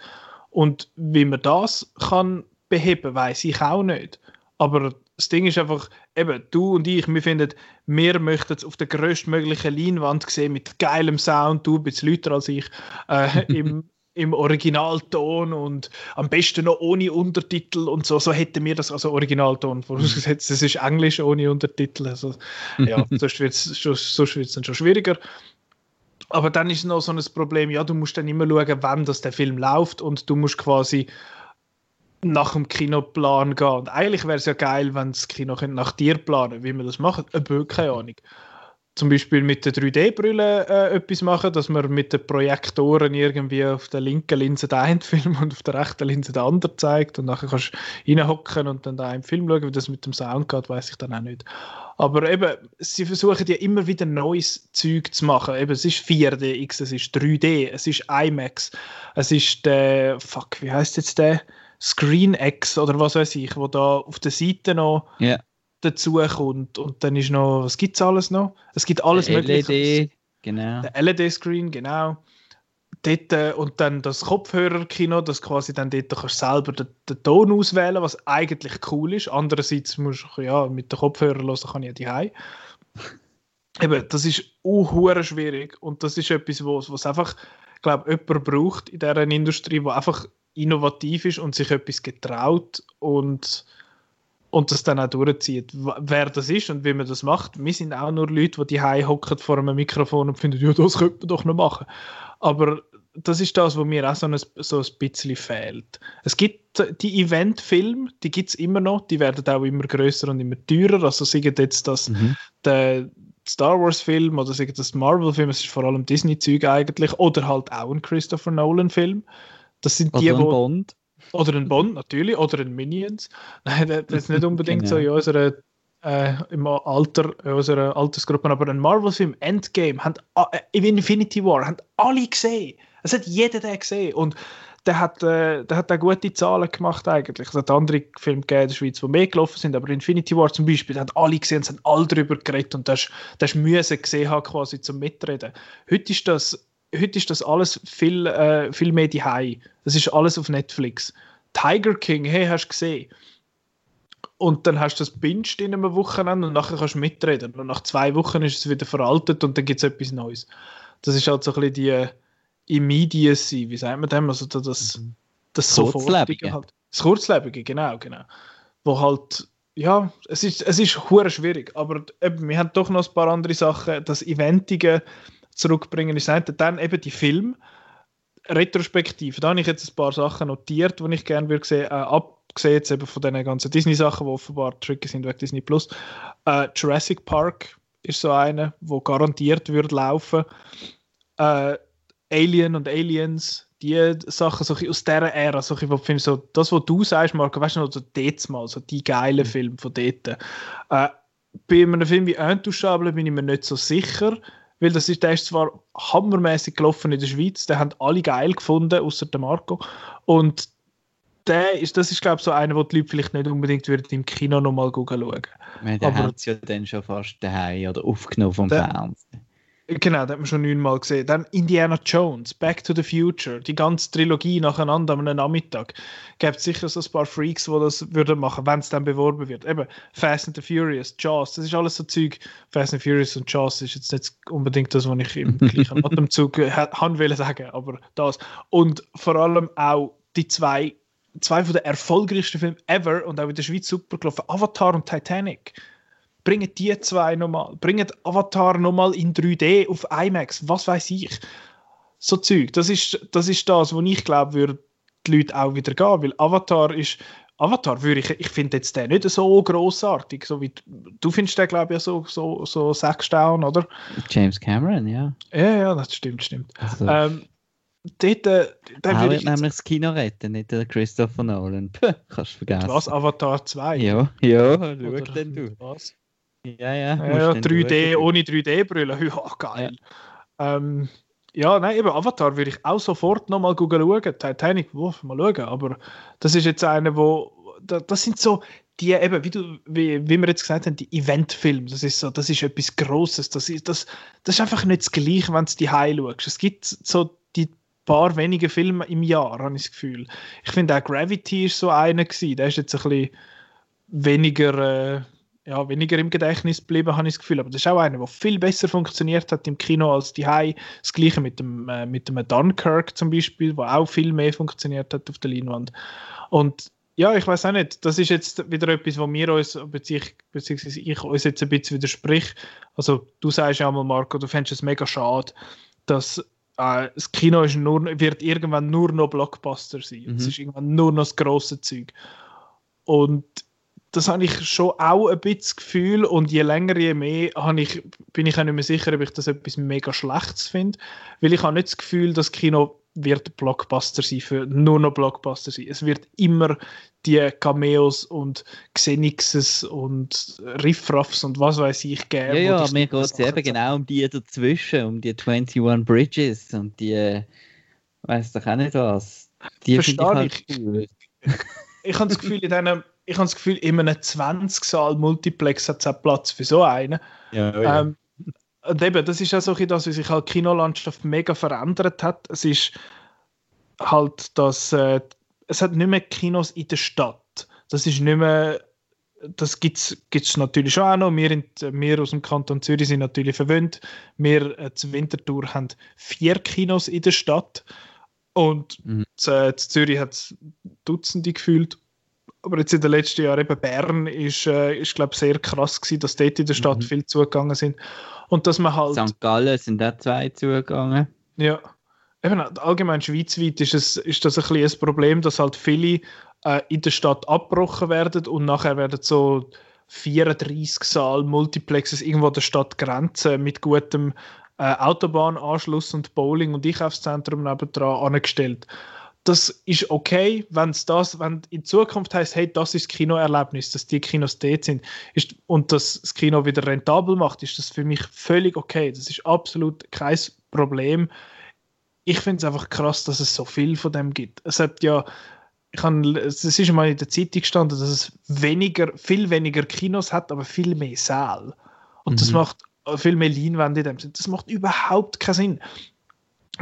Und wie man das kann beheben, weiß ich auch nicht. Aber das Ding ist einfach, eben, du und ich, wir finden, wir möchten es auf der größtmöglichen Leinwand sehen, mit geilem Sound, du bist lauter als ich, äh, [LAUGHS] im, im Originalton und am besten noch ohne Untertitel und so. So hätten wir das, also Originalton, vorausgesetzt, es ist Englisch ohne Untertitel. Also, ja, [LAUGHS] sonst wird es dann schon schwieriger. Aber dann ist noch so ein Problem, ja, du musst dann immer schauen, wann das der Film läuft und du musst quasi nach dem Kinoplan gehen. Und eigentlich wäre es ja geil, wenn das Kino nach dir planen wie man das macht. Aber keine Ahnung zum Beispiel mit der 3D-Brille äh, etwas machen, dass man mit den Projektoren irgendwie auf der linken Linse den einen Film und auf der rechten Linse den anderen zeigt und nachher kannst du reinhocken und dann da einen Film schauen, wie das mit dem Sound geht, weiß ich dann auch nicht. Aber eben, sie versuchen ja immer wieder neues Zeug zu machen. Eben, es ist 4DX, es ist 3D, es ist IMAX, es ist der, fuck, wie heißt jetzt der? ScreenX oder was weiß ich, wo da auf der Seite noch yeah dazu kommt. Und dann ist noch, was gibt es alles noch? Es gibt alles Der Mögliche. LED, genau. Der LED-Screen, genau. Dort, äh, und dann das Kopfhörerkino, das quasi dann dort kannst selber den, den, Ton auswählen, was eigentlich cool ist. Andererseits musst du ja mit den Kopfhörern hören, kann ich ja die Hause. Eben, das ist auch schwierig und das ist etwas, was, was einfach, glaube jemand braucht in dieser Industrie, wo einfach innovativ ist und sich etwas getraut und und das dann auch durchzieht. Wer das ist und wie man das macht, wir sind auch nur Leute, die die hocken vor einem Mikrofon und finden, ja, das könnte man doch noch machen. Aber das ist das, was mir auch so ein, so ein bisschen fehlt. Es gibt die Eventfilme, die gibt es immer noch, die werden auch immer größer und immer teurer. Also sagen jetzt das mhm. der Star Wars Film oder sagen das Marvel Film, es ist vor allem Disney Zeug eigentlich oder halt auch ein Christopher Nolan Film. Das sind die, oder ein Bond. Oder ein Bond natürlich, oder ein Minions. [LAUGHS] Nein, das ist nicht unbedingt genau. so in unserer, äh, im Alter, in unserer Altersgruppe, aber ein Marvel-Film, Endgame, haben, äh, Infinity War, haben alle gesehen. Es hat jeder den gesehen. Und der hat, äh, der hat auch gute Zahlen gemacht eigentlich. Es hat andere Filme gegeben in der Schweiz, die mehr gelaufen sind, aber Infinity War zum Beispiel, haben alle gesehen, es haben alle darüber geredet und das ist Mühe gesehen haben, quasi zum Mitreden. Heute ist das heute ist das alles viel, äh, viel mehr die High. Das ist alles auf Netflix. Tiger King, hey, hast du gesehen? Und dann hast du das binged in einem Wochenende und nachher kannst du mitreden. Und nach zwei Wochen ist es wieder veraltet und dann gibt es etwas Neues. Das ist halt so ein bisschen die Immediacy, wie sagt man dem? Also das, mhm. das Kurzlebige. Halt. Das Kurzlebige, genau, genau. Wo halt, ja, es ist, es ist schwierig, aber eben, wir haben doch noch ein paar andere Sachen. Das Eventige, zurückbringen ist das Dann eben die Film. Retrospektiv, da habe ich jetzt ein paar Sachen notiert, die ich gerne würde sehen, äh, abgesehen jetzt eben von den ganzen Disney-Sachen, die offenbar tricky sind wegen Disney Plus. Äh, Jurassic Park ist so eine, wo garantiert wird laufen. Äh, Alien und Aliens, die Sachen so aus dieser Ära, so, wo finde so, das, was du sagst, Marco, weißt du noch, so dort mal, so die geilen mhm. Filme von dort. Äh, bei einem Film wie Intouchable bin ich mir nicht so sicher, weil das ist, der ist zwar hammermäßig gelaufen in der Schweiz, den haben alle geil gefunden, außer der Marco. Und der ist, das ist, glaube ich, so einer, wo die Leute vielleicht nicht unbedingt würden im Kino nochmal schauen. Man, der hat es ja dann schon fast daheim oder aufgenommen vom Fernsehen. Genau, das hat man schon neunmal gesehen. Dann Indiana Jones, Back to the Future, die ganze Trilogie nacheinander am Nachmittag. Gibt sicher so ein paar Freaks, die das würden machen, wenn es dann beworben wird. Eben Fast and the Furious, Jaws, das ist alles so Zeug. Fast and Furious und Jaws ist jetzt nicht unbedingt das, was ich im [LAUGHS] gleichen Atemzug haben will sagen, aber das. Und vor allem auch die zwei, zwei von den erfolgreichsten Filmen ever und auch in der Schweiz super gelaufen, Avatar und Titanic bringen die zwei nochmal, bringen Avatar nochmal in 3D auf IMAX, was weiß ich. So Zeug, das ist das, ist das wo ich glaube, würde die Leute auch wieder gehen, weil Avatar ist, Avatar würde ich, ich finde jetzt den nicht so großartig, so wie du findest den glaube ich so so so sechs Down, oder? James Cameron, ja. Ja, ja, das stimmt, stimmt. Also. Ähm, dort, äh, dann würde ich nämlich das Kino retten, nicht der Christopher Nolan. Puh, kannst du vergessen. Was, Avatar 2? Ja, ja, schau denn du. Was? Ja, ja. ja 3D ohne 3D-Brille. [LAUGHS] Ja, geil. Ja. Ähm, ja, nein, eben Avatar würde ich auch sofort nochmal schauen. Titanic, wuff, mal schauen. Aber das ist jetzt eine, wo. Das sind so die eben, wie, du, wie, wie wir jetzt gesagt haben, die Eventfilme. Das ist so, das ist etwas Grosses. Das ist, das, das ist einfach nicht das Gleiche, wenn du die schaust. Es gibt so die paar wenige Filme im Jahr, habe ich das Gefühl. Ich finde auch Gravity ist so einer gewesen. Der ist jetzt ein bisschen weniger. Äh, ja, weniger im Gedächtnis geblieben, habe ich das Gefühl. Aber das ist auch einer, der viel besser funktioniert hat im Kino als die Hai. Das gleiche mit dem, äh, mit dem Dunkirk zum Beispiel, wo auch viel mehr funktioniert hat auf der Leinwand. Und ja, ich weiß auch nicht. Das ist jetzt wieder etwas, wo wir uns, beziehungsweise ich uns jetzt ein bisschen widersprich. Also, du sagst ja mal, Marco, du fändest es mega schade, dass äh, das Kino ist nur, wird irgendwann nur noch Blockbuster sein. Es Mhm. ist irgendwann nur noch das grosse Zeug. Und das habe ich schon auch ein bisschen das Gefühl und je länger, je mehr habe ich, bin ich auch nicht mehr sicher, ob ich das etwas mega Schlechtes finde, weil ich habe nicht das Gefühl, dass Kino wird Blockbuster sein, für nur noch Blockbuster sein. Es wird immer die Cameos und Xenixes und Riffraffs und was weiß ich geben. Ja, ja, mir geht es eben genau um die dazwischen, um die 21 Bridges und die, weiß doch auch nicht was. Die ich Verstehe halt ich. cool. ich habe das Gefühl, in einem, ich habe das Gefühl, in einem 20-Saal Multiplex hat es auch Platz für so einen. Ja, ja. Ähm, und eben, das ist auch so das, wie sich halt die Kinolandschaft mega verändert hat. Es ist halt, dass äh, es hat nicht mehr Kinos in der Stadt. Das ist nicht mehr, das gibt es natürlich schon auch noch. Wir, in, wir aus dem Kanton Zürich sind natürlich verwöhnt. Wir äh, zur Wintertour haben vier Kinos in der Stadt und Mhm. äh, zu Zürich hat es Dutzende gefühlt. Aber jetzt in den letzten Jahren eben Bern ist, äh, ist glaube sehr krass gewesen, dass dort in der Stadt Mhm. viel zugegangen sind und dass man halt St. Gallen sind auch zwei zugegangen. ja eben allgemein schweizweit ist es ist das ein bisschen ein Problem, dass halt viele äh, in der Stadt abgebrochen werden und nachher werden so 34 Saal Multiplexes irgendwo an der Stadtgrenze mit gutem äh, Autobahnanschluss und Bowling und Einkaufszentrum nebendran angestellt. Das ist okay, wenn es das, wenn in Zukunft heißt, hey, das ist das Kinoerlebnis, dass die Kinos dort sind, ist, und dass das Kino wieder rentabel macht, ist das für mich völlig okay. Das ist absolut kein Problem. Ich finde es einfach krass, dass es so viel von dem gibt. Es hat ja, ich kann, es ist mal in der Zeitung gestanden, dass es weniger, viel weniger Kinos hat, aber viel mehr Säle. Und das Mhm. macht äh, viel mehr Leinwände in dem Sinn. Das macht überhaupt keinen Sinn.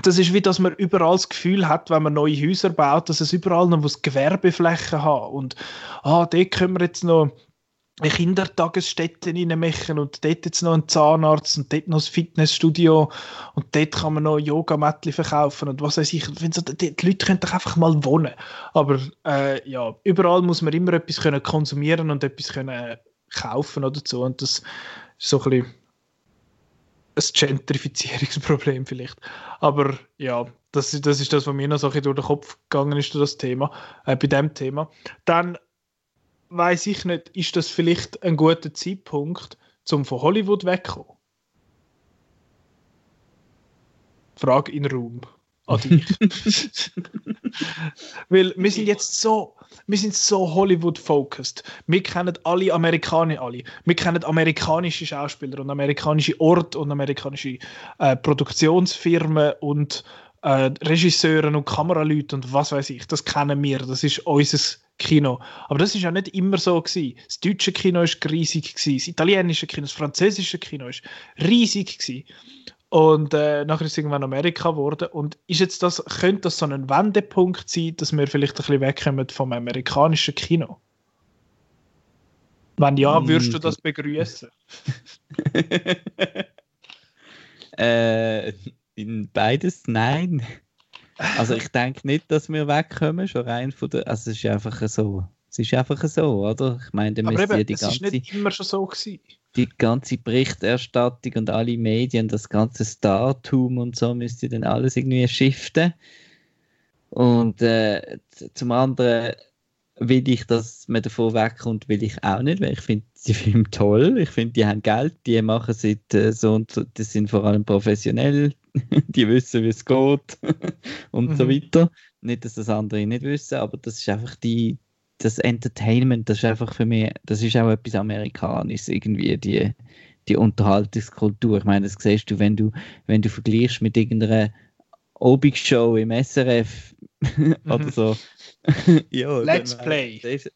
Das ist wie, dass man überall das Gefühl hat, wenn man neue Häuser baut, dass es überall noch was Gewerbeflächen hat. Und ah, dort können wir jetzt noch eine Kindertagesstätte reinmachen und dort jetzt noch einen Zahnarzt und dort noch ein Fitnessstudio und dort kann man noch Yogamättchen verkaufen und was weiß ich. Wenn so, die, Leute können doch einfach mal wohnen. Aber äh, ja, überall muss man immer etwas konsumieren und etwas kaufen oder so. Und das ist so ein bisschen ein Gentrifizierungsproblem vielleicht. Aber ja, das, ist- das ist das, was mir noch so durch den Kopf gegangen ist, das Thema, äh, bei dem Thema. Dann weiß ich nicht, ist das vielleicht ein guter Zeitpunkt, zum von Hollywood wegzukommen? Frage in Raum an dich. [LAUGHS] Weil wir sind jetzt so, wir sind so Hollywood-focused. Wir kennen alle Amerikaner, alle. Wir kennen amerikanische Schauspieler und amerikanische Orte und amerikanische äh, Produktionsfirmen und äh, Regisseuren und Kameraleute und was weiß ich. Das kennen wir. Das ist unser Kino. Aber das ist ja nicht immer so gewesen. Das deutsche Kino ist riesig gewesen. Das italienische Kino, das französische Kino ist riesig gewesen. Und äh, nachher ist es irgendwann Amerika geworden. Und ist jetzt das, könnte das so ein Wendepunkt sein, dass wir vielleicht ein bisschen wegkommen vom amerikanischen Kino? Wenn ja, Mm, würdest du das begrüßen? [LAUGHS] Äh, in beides nein. Also ich denke nicht, dass wir wegkommen, schon rein von der. Also es ist einfach so. Es ist einfach so, oder? Ich meine, dann müsste die es ist ganze, nicht immer schon so gewesen. Die ganze Berichterstattung und alle Medien, das ganze Startum und so müsste dann alles irgendwie shiften. Und äh, zum anderen will ich, dass man davon wegkommt, will ich auch nicht, weil ich finde die Filme toll. Ich finde, die haben Geld, die machen seit äh, so und so, das sind vor allem professionell, [LAUGHS] die wissen, wie es geht [LAUGHS] und so Mhm. weiter. Nicht, dass das andere nicht wissen, aber das ist einfach die, das Entertainment, das ist einfach für mich, das ist auch etwas Amerikanisches, irgendwie, die, die Unterhaltungskultur. Ich meine, das siehst du, wenn du, wenn du vergleichst mit irgendeiner Obigshow im SRF [LAUGHS] oder so. [LAUGHS] ja, Let's dann, Play. Siehst,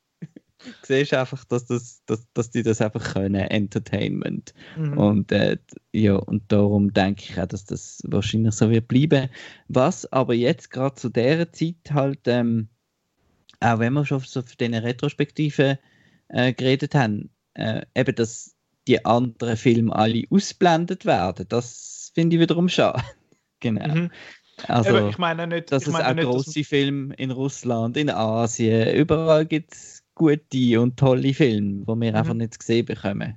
siehst einfach, dass, das, dass, dass die das einfach können, Entertainment. Mhm. Und, äh, ja, und darum denke ich auch, dass das wahrscheinlich so wird bleiben. Was aber jetzt gerade zu dieser Zeit halt, ähm, auch wenn wir schon so für diese Retrospektive äh, geredet haben, äh, eben, dass die anderen Filme alle ausblendet werden, das finde ich wiederum schade. [LAUGHS] genau. Mhm. Also, Eben, ich meine nicht, dass ich es meine auch nicht, große Filme in Russland, in Asien, überall gibt es gute und tolle Filme, die wir Mhm. einfach nicht gesehen bekommen.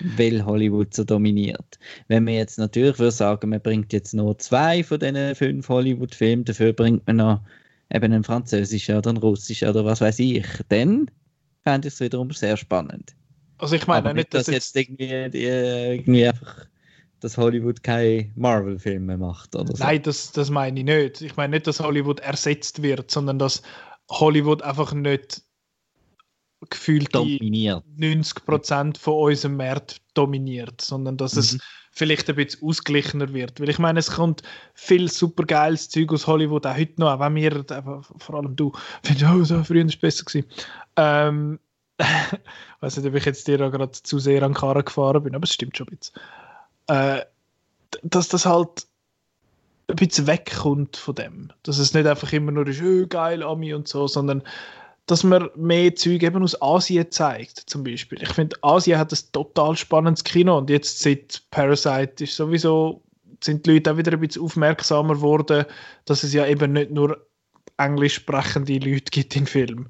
weil Hollywood so dominiert. Wenn man jetzt natürlich würde sagen, man bringt jetzt nur zwei von diesen fünf Hollywood-Filmen, dafür bringt man noch eben einen französischen oder einen russischen oder was weiß ich, dann fände ich es wiederum sehr spannend. Also ich meine nicht, dass jetzt irgendwie, die, irgendwie einfach dass Hollywood keine Marvel-Filme macht oder so. Nein, das, das meine ich nicht. Ich meine nicht, dass Hollywood ersetzt wird, sondern dass Hollywood einfach nicht gefühlt dominiert. 90% von unserem Markt dominiert, sondern dass mhm. es vielleicht ein bisschen ausgeglichener wird. Weil ich meine, es kommt viel super geiles Zeug aus Hollywood, auch heute noch, auch wenn wir, vor allem du, [LAUGHS] findest, oh, so früher war es besser gewesen. Ähm, ich [LAUGHS] weiß nicht, ob ich jetzt dir gerade zu sehr an Karren gefahren bin, aber es stimmt schon ein bisschen. Äh, dass das halt ein bisschen wegkommt von dem. Dass es nicht einfach immer nur ist, oh, geil, Ami und so, sondern dass man mehr Zeug eben aus Asien zeigt, zum Beispiel. Ich finde, Asien hat ein total spannendes Kino und jetzt seit Parasite ist sowieso, sind die Leute auch wieder ein bisschen aufmerksamer geworden, dass es ja eben nicht nur englisch sprechende Leute gibt im Film.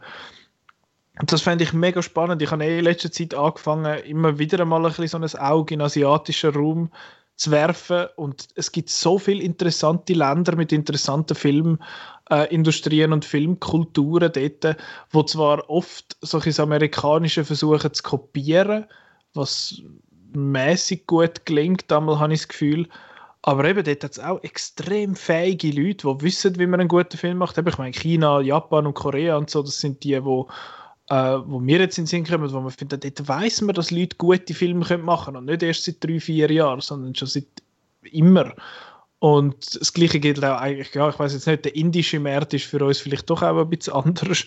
Und das fände ich mega spannend. Ich habe eh in letzter Zeit angefangen, immer wieder einmal ein bisschen so ein Auge in asiatischen Raum zu werfen. Und es gibt so viele interessante Länder mit interessanten Filmindustrien äh, und Filmkulturen dort, wo zwar oft solche amerikanische versuchen zu kopieren, was mäßig gut gelingt, einmal habe ich das Gefühl. Aber eben, dort hat es auch extrem fähige Leute, die wissen, wie man einen guten Film macht. ich meine, China, Japan und Korea und so, das sind die, die äh, wo wir jetzt in den Sinn kommen, wo man findet, dort weiss man, dass Leute gute Filme können machen können. Und nicht erst seit drei, vier Jahren, sondern schon seit immer. Und das Gleiche gilt auch eigentlich, ja, ich weiß jetzt nicht, der indische Markt ist für uns vielleicht doch auch ein bisschen anders.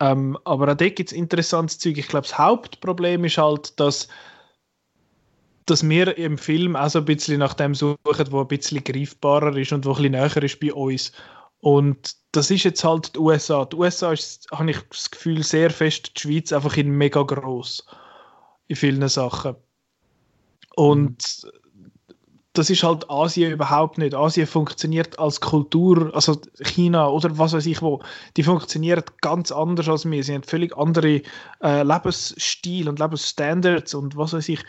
Ähm, aber auch dort gibt es interessantes Zeug. Ich glaube, das Hauptproblem ist halt, dass, dass wir im Film auch so ein bisschen nach dem suchen, wo ein bisschen greifbarer ist und wo ein bisschen näher ist bei uns. Und das ist jetzt halt die USA. Die USA ist, habe ich das Gefühl, sehr fest die Schweiz einfach in mega groß in vielen Sachen. Und das ist halt Asien überhaupt nicht. Asien funktioniert als Kultur, also China oder was weiß ich wo, die funktioniert ganz anders als wir. Sie haben völlig andere äh, Lebensstil und Lebensstandards und was weiß ich.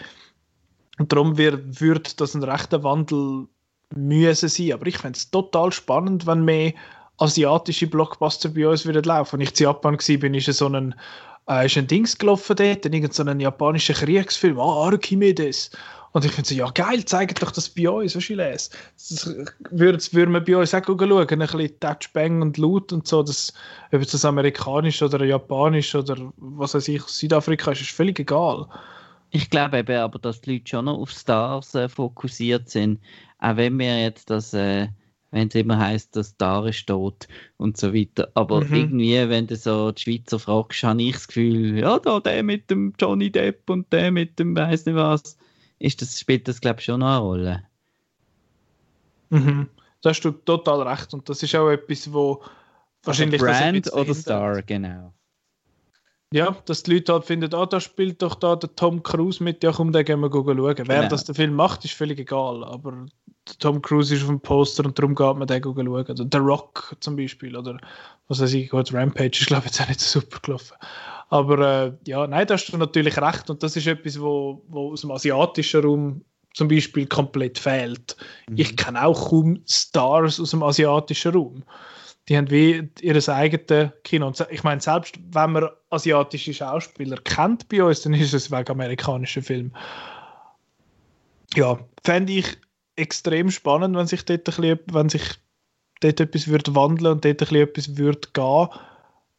Und darum wird das ein rechter Wandel müssen sein. Aber ich fände es total spannend, wenn mehr asiatische Blockbuster bei uns würden laufen. Als ich in Japan war, bin ich so ein, äh, ist ein Dings gelaufen dort, irgend so einen japanischen Kriegsfilm, ah, Archimedes. Und ich finde so, ja geil, zeigt doch das bei uns, was ich lese. Das würde, würde man bei uns auch schauen, ein bisschen Touch, Bang und Loot und so, das, ob es das amerikanisch oder japanisch oder was weiß ich, Südafrika ist, ist völlig egal. Ich glaube eben aber, dass die Leute schon noch auf Stars äh, fokussiert sind. Auch wenn wir jetzt das, äh, wenn es immer heißt, dass Star ist tot und so weiter. Aber mhm. irgendwie, wenn du so die Schweizer fragst, habe ich das Gefühl, ja, da der mit dem Johnny Depp und der mit dem weiß nicht was, ist das, spielt das, glaube ich, schon noch eine Rolle. Mhm. Da hast du total recht. Und das ist auch etwas, wo wahrscheinlich. Also Brand oder Star, genau. Ja, dass die Leute halt finden, ah, da spielt doch da der Tom Cruise mit, ja komm, den gehen wir schauen. Wer genau. das der Film macht, ist völlig egal, aber Tom Cruise ist auf dem Poster und darum geht man den schauen. Oder The Rock zum Beispiel, oder was weiß ich, gut, Rampage ist glaube ich jetzt auch nicht so super gelaufen. Aber äh, ja, nein, da hast du natürlich recht und das ist etwas, wo, wo aus dem asiatischen Raum zum Beispiel komplett fehlt. Mhm. Ich kenne auch kaum Stars aus dem asiatischen Raum die haben wie ihr eigenes Kino. Ich meine, selbst wenn man asiatische Schauspieler kennt bei uns, dann ist es wegen amerikanischen Filmen. Ja, fände ich extrem spannend, wenn sich dort, bisschen, wenn sich dort etwas würde wandeln und dort etwas würde gehen.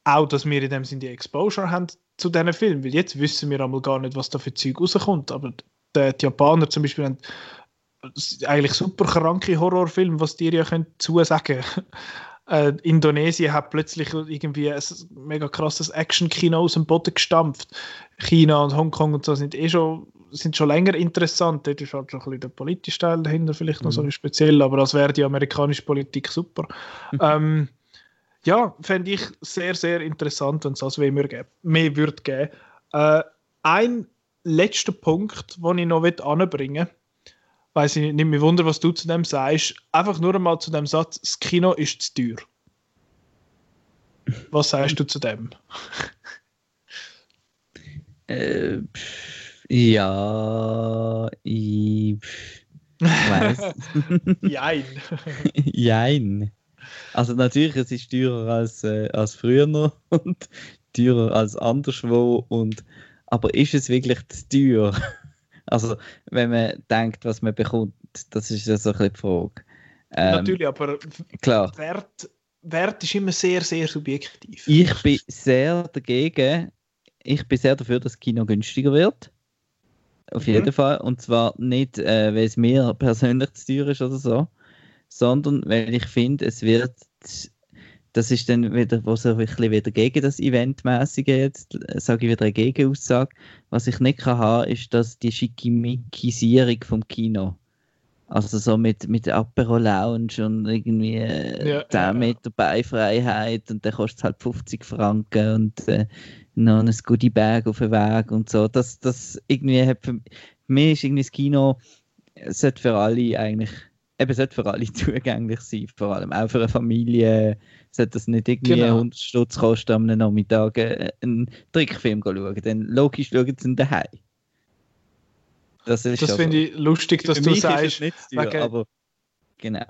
Auch, dass wir in dem Sinne die Exposure haben zu diesen Filmen. Weil jetzt wissen wir einmal gar nicht, was da für Zeug rauskommt. Aber die Japaner zum Beispiel haben eigentlich super kranke Horrorfilme, was dir ja zusagen können äh, Indonesien hat plötzlich irgendwie ein mega krasses Action-Kino aus dem Boden gestampft. China und Hongkong und so sind eh schon, sind schon länger interessant. Dort ist halt schon ein bisschen der politische Teil dahinter vielleicht noch mhm. so speziell, aber als wäre die amerikanische Politik super. Mhm. Ähm, ja, fände ich sehr, sehr interessant, wenn es das mehr, mehr würde geben. Äh, ein letzter Punkt, den ich noch anbringen will, weiß ich nicht, mehr wunder, was du zu dem sagst. Einfach nur einmal zu dem Satz, das Kino ist zu teuer. Was sagst du zu dem? [LAUGHS] Äh, Ja, ich weiß. [LAUGHS] Jein. [LAUGHS] Jein. Also natürlich, es ist teurer als, äh, als früher noch und teurer als anderswo. Und, aber ist es wirklich zu teuer? Also wenn man denkt, was man bekommt, das ist ja so ein bisschen die Frage. Ähm, Natürlich, aber klar. Wert, Wert ist immer sehr, sehr subjektiv. Ich bin sehr dagegen. Ich bin sehr dafür, dass das Kino günstiger wird. Auf jeden mhm. Fall. Und zwar nicht, äh, weil es mir persönlich zu teuer ist oder so, sondern weil ich finde, es wird, das ist dann wieder, wo so ein bisschen wieder gegen das Eventmäßige jetzt, äh, sage ich wieder eine Gegenaussage. Was ich nicht kann haben, ist, dass die Schickimickisierung vom Kino. Also so mit, mit Apero Lounge und irgendwie äh, ja, 10 ja, Meter Beifreiheit und dann kostet es halt 50 Franken und äh, noch ein Goodie Bag auf dem Weg und so. Das, das irgendwie hat für, für mich ist irgendwie das Kino sollte für alle eigentlich eben sollte für alle [LAUGHS] zugänglich sein, vor allem auch für eine Familie sollte das nicht irgendwie genau. 100 Stutz kosten am Nachmittag äh, einen Trickfilm schauen, dann logisch schauen sie ihn daheim. Das, das finde ich lustig, dass du sagst, nicht wegen, aber genau.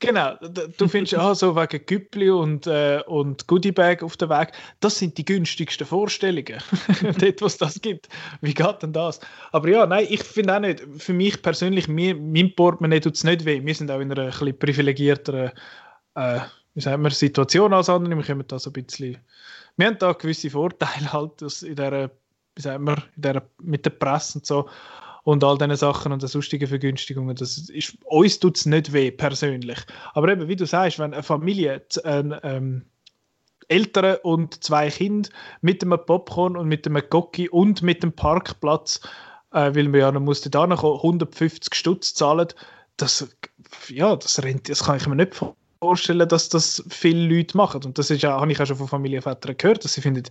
Genau, du findest auch so wegen Güppli und, äh, und Goodiebag auf dem Weg, das sind die günstigsten Vorstellungen, [LAUGHS] dort, was das gibt. Wie geht denn das? Aber ja, nein, ich finde auch nicht, für mich persönlich, mir, mein Portemonnaie tut es nicht weh. Wir sind auch in einer ein privilegierteren äh, wie sagen wir, Situation als andere. Wir können da so ein bisschen, wir haben da gewisse Vorteile halt in der, wie sagen wir, in der, mit der Presse und so und all diese Sachen und sonstige Vergünstigungen. Das ist, uns tut es nicht weh, persönlich. Aber eben, wie du sagst, wenn eine Familie, ein, ähm, Eltern und zwei Kinder mit einem Popcorn und mit einem Gocki und mit dem Parkplatz, äh, weil man ja noch musste da noch 150 Stutz zahlen, das, ja, das, rennt, das kann ich mir nicht vorstellen vorstellen, dass das viele Leute machen. Und das ist ja, habe ich auch schon von Familienvätern gehört, dass sie finden,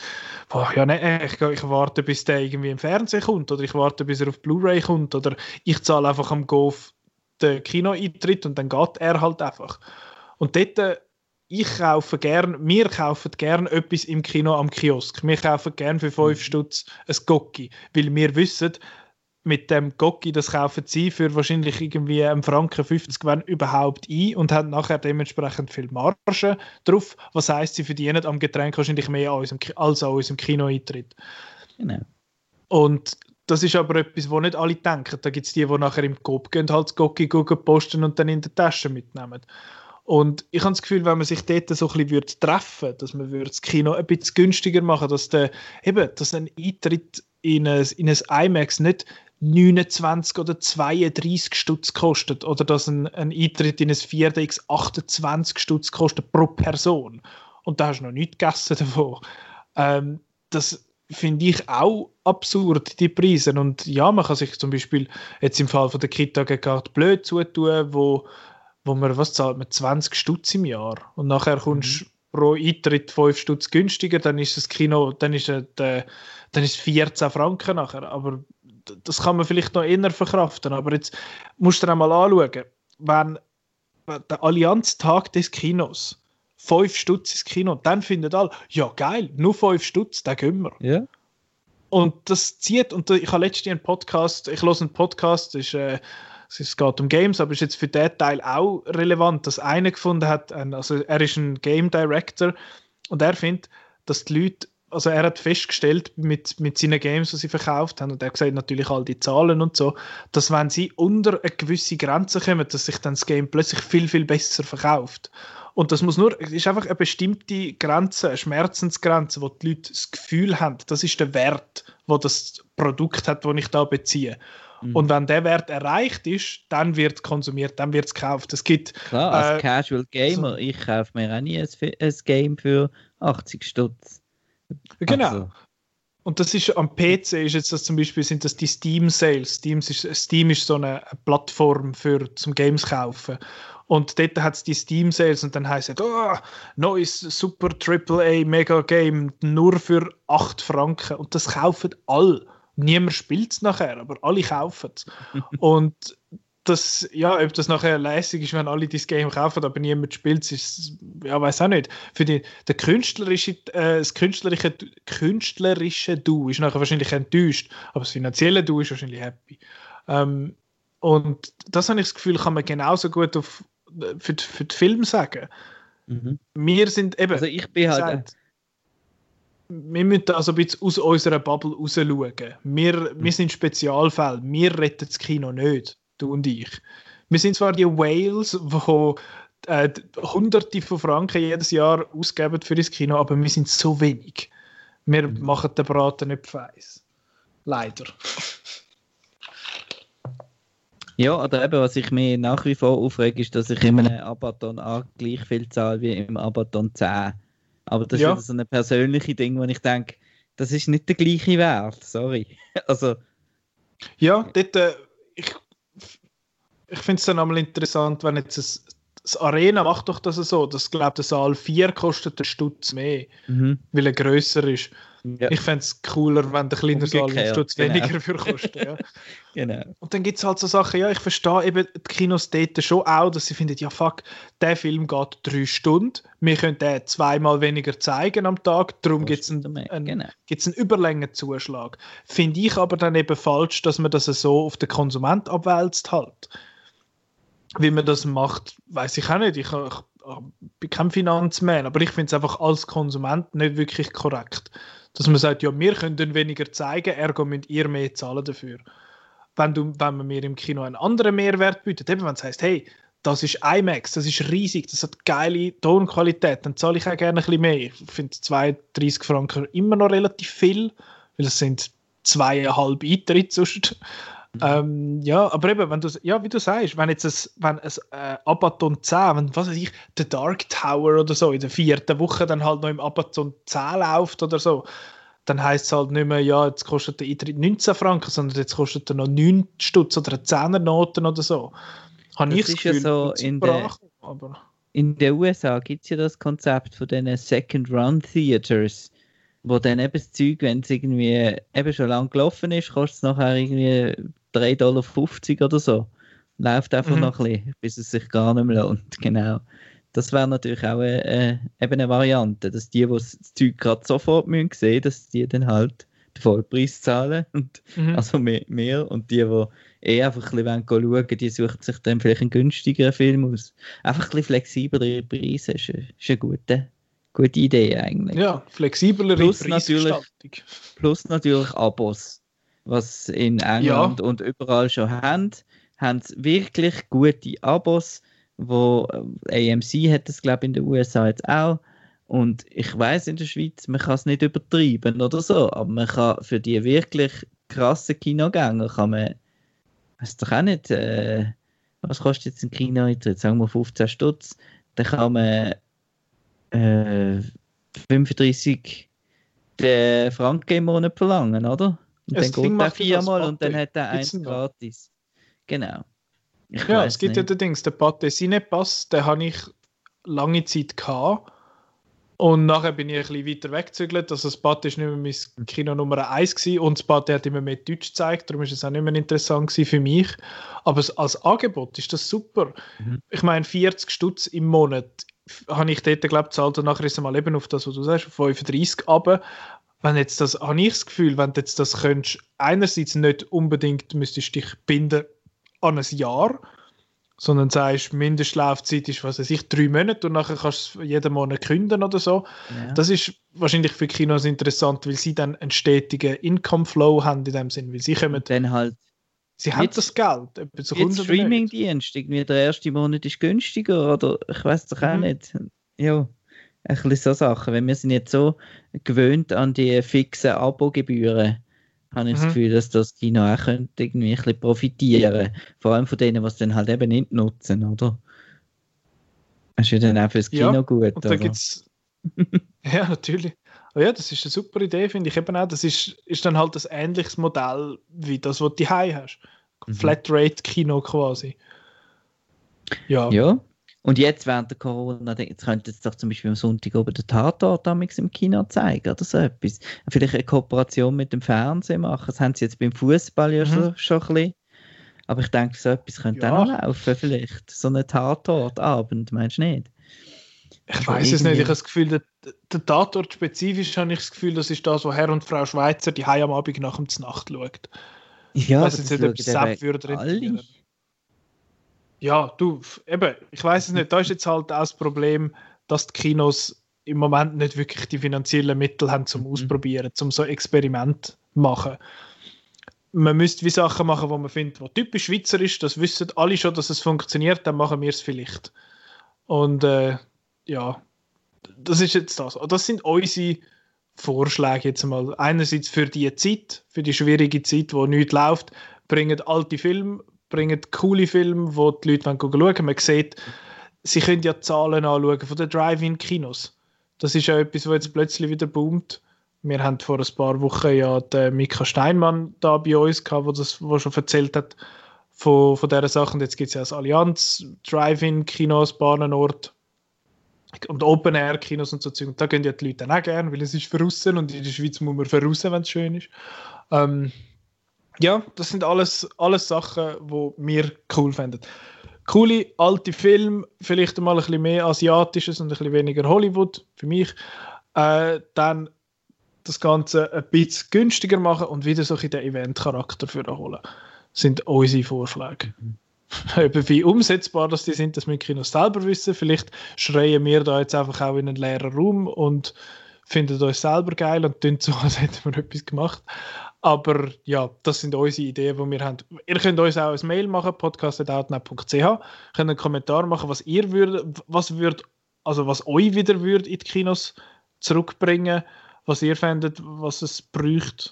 boah, ja, nee, ich, ich, warte, bis der irgendwie im Fernsehen kommt oder ich warte, bis er auf Blu-ray kommt oder ich zahle einfach am Golf den Kinoeintritt und dann geht er halt einfach. Und dort, äh, ich kaufe gern, wir kaufen gern etwas im Kino am Kiosk. Wir kaufen gern für 5 mhm. Stutz ein Gocki, weil wir wissen, mit dem Gocki, das kaufen sie für wahrscheinlich irgendwie einen Franken 50, wenn überhaupt ein und haben nachher dementsprechend viel Marge drauf. Was heißt, sie verdienen am Getränk wahrscheinlich mehr als, an unserem Kinoeintritt. Genau. Und das ist aber etwas, wo nicht alle denken. Da gibt es die, die nachher im Coop gehen, halt das Gocki posten und dann in der Tasche mitnehmen. Und ich habe das Gefühl, wenn man sich dort so ein bisschen treffen würde, dass man das Kino ein bisschen günstiger machen dass, der, eben, dass ein Eintritt in ein, in ein IMAX nicht 29 oder 32 Stutz kostet oder dass ein, ein Eintritt in ein 4DX 28 Stutz kostet pro Person. Und da hast du noch nichts gegessen davon. Ähm, das finde ich auch absurd, die Preise. Und ja, man kann sich zum Beispiel jetzt im Fall von der Kita gerade blöd zutun, wo, wo man, was zahlt man, 20 Stutz im Jahr. Und nachher kommst du mhm. pro Eintritt 5 Stutz günstiger, dann ist das Kino, dann ist, äh, dann ist 14 Franken nachher. Aber das kann man vielleicht noch eher verkraften, aber jetzt musst du dir einmal anschauen, wenn der Allianztag des Kinos 5 Stutz ins Kino, dann findet alle, ja geil, nur 5 Stutz, da gehen wir. Ja. Und das zieht, und ich habe letztens einen Podcast, ich höre einen Podcast, ist, äh, es geht um Games, aber ist jetzt für den Teil auch relevant, dass einer gefunden hat, also er ist ein Game Director und er findet, dass die Leute also er hat festgestellt mit, mit seinen Games, die sie verkauft haben, und er hat gesagt natürlich all die Zahlen und so, dass wenn sie unter eine gewisse Grenze kommen, dass sich dann das Game plötzlich viel, viel besser verkauft. Und das muss nur, es ist einfach eine bestimmte Grenze, eine Schmerzensgrenze, wo die Leute das Gefühl haben, das ist der Wert, wo das Produkt hat, das ich da beziehe. Mhm. Und wenn der Wert erreicht ist, dann wird konsumiert, dann wird es gekauft. Es gibt, Klar, als äh, Casual Gamer, so, ich kaufe mir auch nie ein, ein Game für 80 Stutz. Genau. Also. Und das ist am PC ist jetzt das zum Beispiel sind das die Steam Sales. Steam ist, Steam ist so eine, Plattform für zum Games kaufen. Und dort hat es die Steam Sales und dann heißt es, oh, neues super AAA Mega Game nur für 8 Franken. Und das kaufen alle. Niemand spielt es nachher, aber alle kaufen es. [LAUGHS] und das, ja, ob das nachher lässig ist, wenn alle das Game kaufen, aber niemand spielt, ist, ja, weiß auch nicht. Für die, der künstlerische, äh, das künstlerische, künstlerische Du ist nachher wahrscheinlich enttäuscht, aber das finanzielle Du ist wahrscheinlich happy. Ähm, und das habe ich das Gefühl, kann man genauso gut auf, für, für den Film sagen. Mhm. Wir sind eben. Also ich bin halt. Gesagt, wir müssen also ein bisschen aus unserer Bubble raus schauen. Wir, wir mhm. sind Spezialfälle. Wir retten das Kino nicht du und ich. Wir sind zwar die Whales, die äh, Hunderte von Franken jedes Jahr ausgeben für das Kino, aber wir sind so wenig. Wir mhm. machen den Braten nicht feiss. Leider. Ja, oder eben, was ich mir nach wie vor aufrege, ist, dass ich in einem Abaton A gleich viel zahle wie im Abaton 10. Aber das ja. ist so ein persönliches Ding, wo ich denke, das ist nicht der gleiche Wert, sorry. [LAUGHS] also. Ja, dort, äh, ich ich finde es dann einmal interessant, wenn jetzt das, das Arena macht doch das so, dass glaube der Saal 4 kostet einen Stutz mehr, mhm. weil er grösser ist. Ja. Ich fände es cooler, wenn der kleine Saal einen Stutz genau. weniger für kostet. Ja. [LAUGHS] genau. Und dann gibt es halt so Sachen, ja, ich verstehe eben die Kinos dort schon auch, dass sie finden, ja fuck, der Film geht drei Stunden, wir können den zweimal weniger zeigen am Tag, darum gibt es einen, einen, genau. einen Überlängenzuschlag. Finde ich aber dann eben falsch, dass man das so auf den Konsument abwälzt halt. Wie man das macht, weiß ich auch nicht. Ich, ich, ich bin kein Finanzman, aber ich finde es einfach als Konsument nicht wirklich korrekt. Dass man sagt, ja, wir können weniger zeigen, ergo müsst ihr mehr zahlen dafür. Wenn, du, wenn man mir im Kino einen anderen Mehrwert bietet, eben wenn es heißt, hey, das ist IMAX, das ist riesig, das hat geile Tonqualität, dann zahle ich auch gerne ein bisschen mehr. Ich finde 32 Franken immer noch relativ viel, weil es sind zweieinhalb Eintritte sonst. Mhm. Ähm, ja, aber eben, wenn du, ja, wie du sagst, wenn jetzt ein, wenn ein äh, Abaton 10, wenn, was weiß ich, The Dark Tower oder so in der vierten Woche dann halt noch im Abaton 10 läuft oder so, dann heisst es halt nicht mehr, ja, jetzt kostet der Eintritt 19 Franken, sondern jetzt kostet er noch 9 Stutz oder 10er Noten oder so. Habe das ich das Gefühl, ja so in der, aber... in den USA gibt es ja das Konzept von diesen Second-Run-Theaters wo dann eben das Zeug, wenn es irgendwie eben schon lang gelaufen ist, kostet es nachher irgendwie 3,50 Dollar oder so. Läuft einfach mhm. noch ein bisschen, bis es sich gar nicht mehr lohnt. [LAUGHS] Genau. Das wäre natürlich auch eine, äh, eben eine Variante, dass die, die das Zeug gerade sofort müssen sehen, dass die dann halt den Vollpreis zahlen. [LAUGHS] Und, mhm. Also mehr, mehr. Und die, die eh einfach ein bisschen schauen wollen, die suchen sich dann vielleicht einen günstigeren Film aus. Einfach ein bisschen flexiblere Preise ist, ist eine gute, gute Idee eigentlich. Ja, flexiblere plus natürlich, plus natürlich Abos was in England ja. und überall schon haben, haben wirklich gute Abos, wo äh, AMC hat das glaube ich in den USA jetzt auch und ich weiß in der Schweiz, man kann es nicht übertreiben oder so, aber man kann für die wirklich krassen Kinogänger kann man, weiß doch auch nicht, äh, was kostet jetzt ein Kinoeintritt, sagen wir 15 Stutz, dann kann man äh, 35 Franken im Monat verlangen, oder? Und es dann geht er viermal und dann hat er eins gratis. Genau. Ich ja, es gibt nicht. ja den Dings, der Pate Cinepass, den habe ich lange Zeit gehabt. Und nachher bin ich ein bisschen weiter weggezügelt. Also das Pate ist nicht mehr mein Kino Nummer 1 gewesen und das Pate hat immer mehr Deutsch gezeigt, darum ist es auch nicht mehr interessant für mich. Aber als Angebot ist das super. Mhm. Ich meine, 40 Stutz im Monat habe ich dort, glaube ich, zahlt und nachher ist es mal eben auf das, was du sagst, 35 aber wenn jetzt das, habe ich das Gefühl, wenn du jetzt das könntest, einerseits nicht unbedingt müsstest dich binden an ein Jahr, sondern sagst, Mindestlaufzeit ist, was weiß ich, drei Monate und nachher kannst du jeden Monat künden oder so. Ja. Das ist wahrscheinlich für Kinos interessant, weil sie dann einen stetigen Income-Flow haben in dem Sinn, weil sie kommen... Dann halt... Sie haben das Geld. So Streaming-Dienst, irgendwie der erste Monat ist günstiger oder ich weiß doch auch mhm. nicht. Ja ein bisschen so Sachen. Wenn wir sind jetzt so gewöhnt an die fixen Abogebühren, habe ich mhm. das Gefühl, dass das Kino auch könnte irgendwie ein bisschen profitieren. Vor allem von denen, die es dann halt eben nicht nutzen, oder? Das ist ja dann auch fürs Kino ja, gut. Und da gibt's [LAUGHS] ja, natürlich. Oh ja, das ist eine super Idee, finde ich eben auch. Das ist, ist dann halt ein ähnliches Modell wie das, was du hier hast. Mhm. Flatrate-Kino quasi. Ja. Ja, und jetzt während der Corona, jetzt könnte es doch zum Beispiel am Sonntag oben der Tatort im Kino zeigen oder so etwas. Vielleicht eine Kooperation mit dem Fernsehen machen. Das haben sie jetzt beim Fußball ja mhm. schon, schon ein bisschen. Aber ich denke, so etwas könnte Ja. auch laufen, vielleicht. So ein Tatortabend, meinst du nicht? Ich weiß es nicht. Ich habe das Gefühl, der, der Tatort spezifisch habe ich das Gefühl, das ist das, wo Herr und Frau Schweizer die Heim am Abend nach dem Znacht schaut. Ja, weiss jetzt nicht, ob schauen Sepp würde alle. Ja, du, eben, ich weiß es nicht. Da ist jetzt halt auch das Problem, dass die Kinos im Moment nicht wirklich die finanziellen Mittel haben zum Mhm. Ausprobieren, zum so Experiment zu machen. Man müsste wie Sachen machen, wo man findet, wo typisch Schweizer ist, das wissen alle schon, dass es funktioniert, dann machen wir es vielleicht. Und äh, ja, das ist jetzt das. Das sind unsere Vorschläge jetzt mal. Einerseits für die Zeit, für die schwierige Zeit, wo nichts läuft, bringen alte Filme, bringen coole Filme, wo die Leute schauen wollen. Man sieht, sie können ja Zahlen anschauen von den Drive-In-Kinos. Das ist ja etwas, was jetzt plötzlich wieder boomt. Wir haben vor ein paar Wochen ja den Mika Steinmann da bei uns gehabt, wo das wo schon erzählt hat von, von dieser Sache. Und jetzt gibt es ja das Allianz, Drive-In-Kinos, Bahnenort und Open-Air-Kinos und so. Und da gehen ja die Leute dann auch gerne, weil es ist verrissen und in der Schweiz muss man verrissen, wenn es schön ist. Ähm, ja, das sind alles, alles Sachen, die wir cool finden. Coole alte Filme, vielleicht mal ein bisschen mehr Asiatisches und ein bisschen weniger Hollywood für mich. Äh, dann das Ganze ein bisschen günstiger machen und wieder so ein den Event-Charakter für holen. Sind unsere Vorschläge. [LAUGHS] Eben wie umsetzbar dass die sind, das müssen die Kinos selber wissen. Vielleicht schreien wir da jetzt einfach auch in einen leeren Raum und finden uns selber geil und tun so, als hätten wir etwas gemacht. Aber ja, das sind unsere Ideen, die wir haben. Ihr könnt uns auch ein Mail machen, podcast.outnet.ch. Könnt einen Kommentar machen, was ihr würdet, was würd, also was euch wieder würd in die Kinos zurückbringen, was ihr findet, was es bräuchte.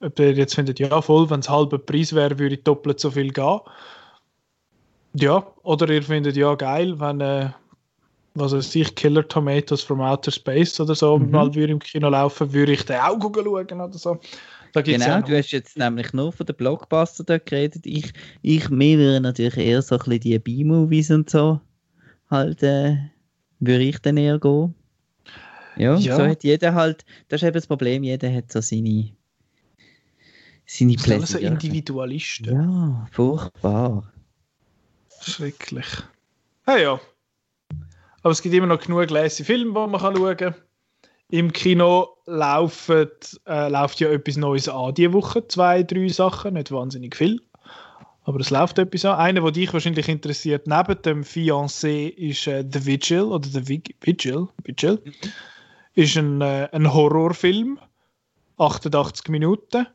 Ob ihr jetzt findet, ja voll, wenn es halber Preis wäre, würde ich doppelt so viel gehen. Ja, oder ihr findet, ja geil, wenn äh, was weiß ich, Killer Tomatoes from Outer Space oder so Mhm. mal würde im Kino laufen, würde ich den auch schauen oder so. Da Genau, du hast jetzt nämlich nur von den Blockbuster dort geredet. Ich, ich mir würde natürlich eher so ein bisschen die B-Movies und so halt, äh, würde ich dann eher gehen. Ja, Ja. so hat jeder halt, das ist eben das Problem, jeder hat so seine, seine Das sind alles so Pläsiere. Individualisten. Ja, furchtbar. Schrecklich. Ja, ja. Aber es gibt immer noch genug leise Filme, die man kann schauen kann. Im Kino laufen, äh, läuft ja etwas Neues an diese Woche. Zwei, drei Sachen, nicht wahnsinnig viel. Aber es läuft etwas an. Einer, der dich wahrscheinlich interessiert, neben dem Fiancé, ist äh, The Vigil oder The Vig Vigil. Vigil. Ist ein, äh, ein Horrorfilm. 88 Minuten.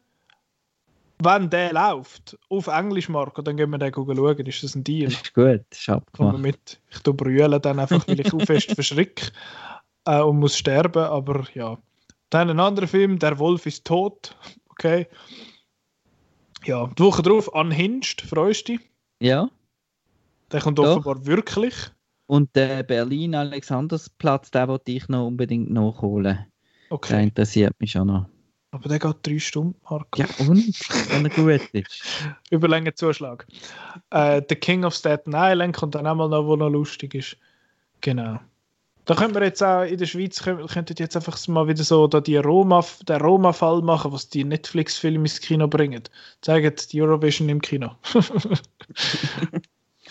Wenn der läuft, auf Englisch, Marco, dann gehen wir den schauen. Ist das ein Deal? Das ist gut, ist abgemacht. mit. Ich tu brüllen dann einfach, weil ich [LAUGHS] auch fest verschrick äh, und muss sterben, aber ja. Dann ein anderer Film, Der Wolf ist tot. Okay. Ja, die Woche drauf, Unhinged, freust du dich? Ja, Der kommt Doch. offenbar wirklich. und der Berlin-Alexandersplatz, den wollte ich noch unbedingt nachholen. Der Okay. interessiert mich schon noch. Aber der geht drei Stunden, Marco. Ja, und? Wenn er gut ist. [LAUGHS] Überlängen Zuschlag. Äh, The King of Staten Island kommt dann auch mal noch, wo noch lustig ist. Genau. Da könnten wir jetzt auch in der Schweiz könnt- könnten jetzt einfach mal wieder so da die Roma, den Roma-Fall machen, was die Netflix-Filme ins Kino bringen. Zeigen die Eurovision im Kino. [LAUGHS]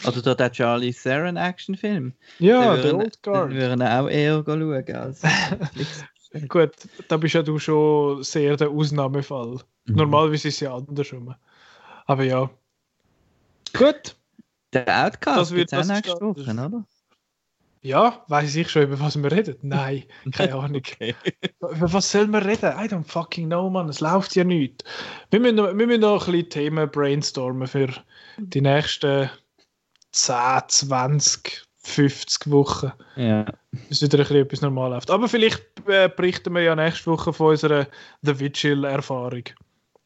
Oder da der Charlie Theron Actionfilm. ja, Den der würden- Old den Guard. würden wir auch eher schauen als [LAUGHS] Netflix. Gut, da bist ja du schon sehr der Ausnahmefall. Mhm. Normalerweise ist es ja andersrum. Aber ja. Gut. Der Outcast Das wird- das nächste Woche, oder? Ja, weiß ich schon, über was wir reden? Nein, [LAUGHS] keine Ahnung. Über was soll man reden? I don't fucking know, man. Es läuft ja nicht. Wir müssen, noch- wir müssen noch ein bisschen Themen brainstormen für die nächsten 10, 20, 50 Wochen. Ja. Bis wieder ein bisschen etwas normal läuft. Aber vielleicht äh, berichten wir ja nächste Woche von unserer The Vigil-Erfahrung,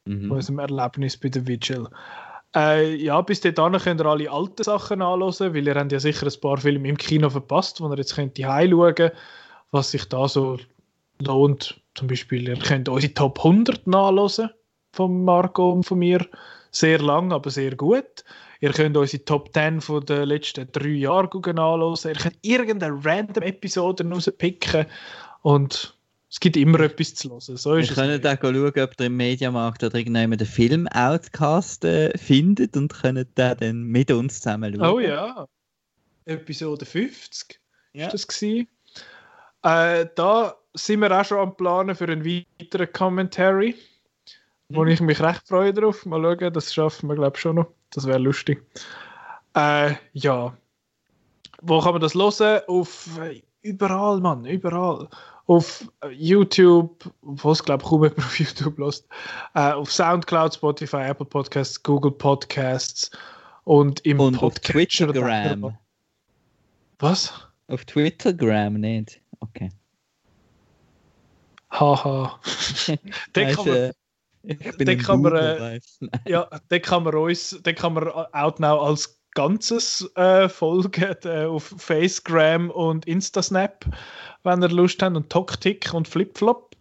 von Mhm. unserem Erlebnis bei The Vigil. Äh, ja, bis dahin könnt ihr alle alten Sachen anschauen, weil ihr habt ja sicher ein paar Filme im Kino verpasst, wo ihr jetzt könnt schauen was sich da so lohnt. Zum Beispiel, ihr könnt unsere Top 100 nachlesen von Marco und von mir. Sehr lang, aber sehr gut. Ihr könnt unsere Top 10 von den letzten drei Jahren anschauen. Ihr könnt irgendeine random Episode rauspicken und Es gibt immer etwas zu hören. So Wir ist es. können auch schauen, ob ihr im Mediamarkt oder irgendjemand den Film Outcast äh, findet und können den dann mit uns zusammen schauen. Oh ja. Episode 50 Ja. ist das gewesen. Äh, da sind wir auch schon am Planen für einen weiteren Commentary, wo Mhm. ich mich recht freue drauf. Mal schauen, das schaffen wir glaube ich schon noch. Das wäre lustig. Äh, ja. Wo kann man das hören? Auf äh, überall, Mann, überall. Auf äh, YouTube, was glaube ich kaum auf YouTube lässt. Äh, auf Soundcloud, Spotify, Apple Podcasts, Google Podcasts und im Und auf. Twittergram. Was? Auf Twittergram nicht. Okay. Haha. [LAUGHS] Den kann man, ich bin den kann man, äh, ja, den kann man uns, den kann man Outnow als ganzes äh, folgen äh, auf Facegram und Instasnap, wenn ihr Lust habt, und Toktik und Flipflop.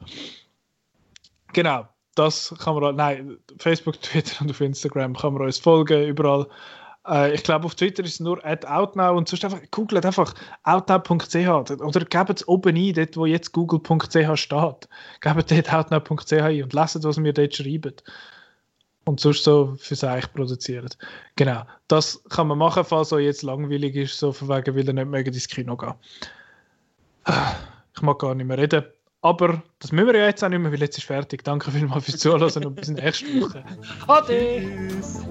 Genau, das kann man, nein, Facebook, [LAUGHS] Twitter und auf Instagram kann man uns folgen, überall. Äh, ich glaube, auf Twitter ist es nur outnow und sonst einfach, googelt einfach outnow.ch oder gebt es oben ein, dort wo jetzt google.ch steht. Gebt dort outnow.ch ein und lasst, was wir dort schreiben und sonst so für sich produzieren. Genau, das kann man machen, falls euch jetzt langweilig ist, so von wegen, weil ihr nicht mögen ins Kino gehen. Ich mag gar nicht mehr reden. Aber das müssen wir ja jetzt auch nicht mehr, weil jetzt ist fertig. Danke vielmals fürs Zuhören und bis nächste Woche. [LAUGHS] Ade! Tschüss.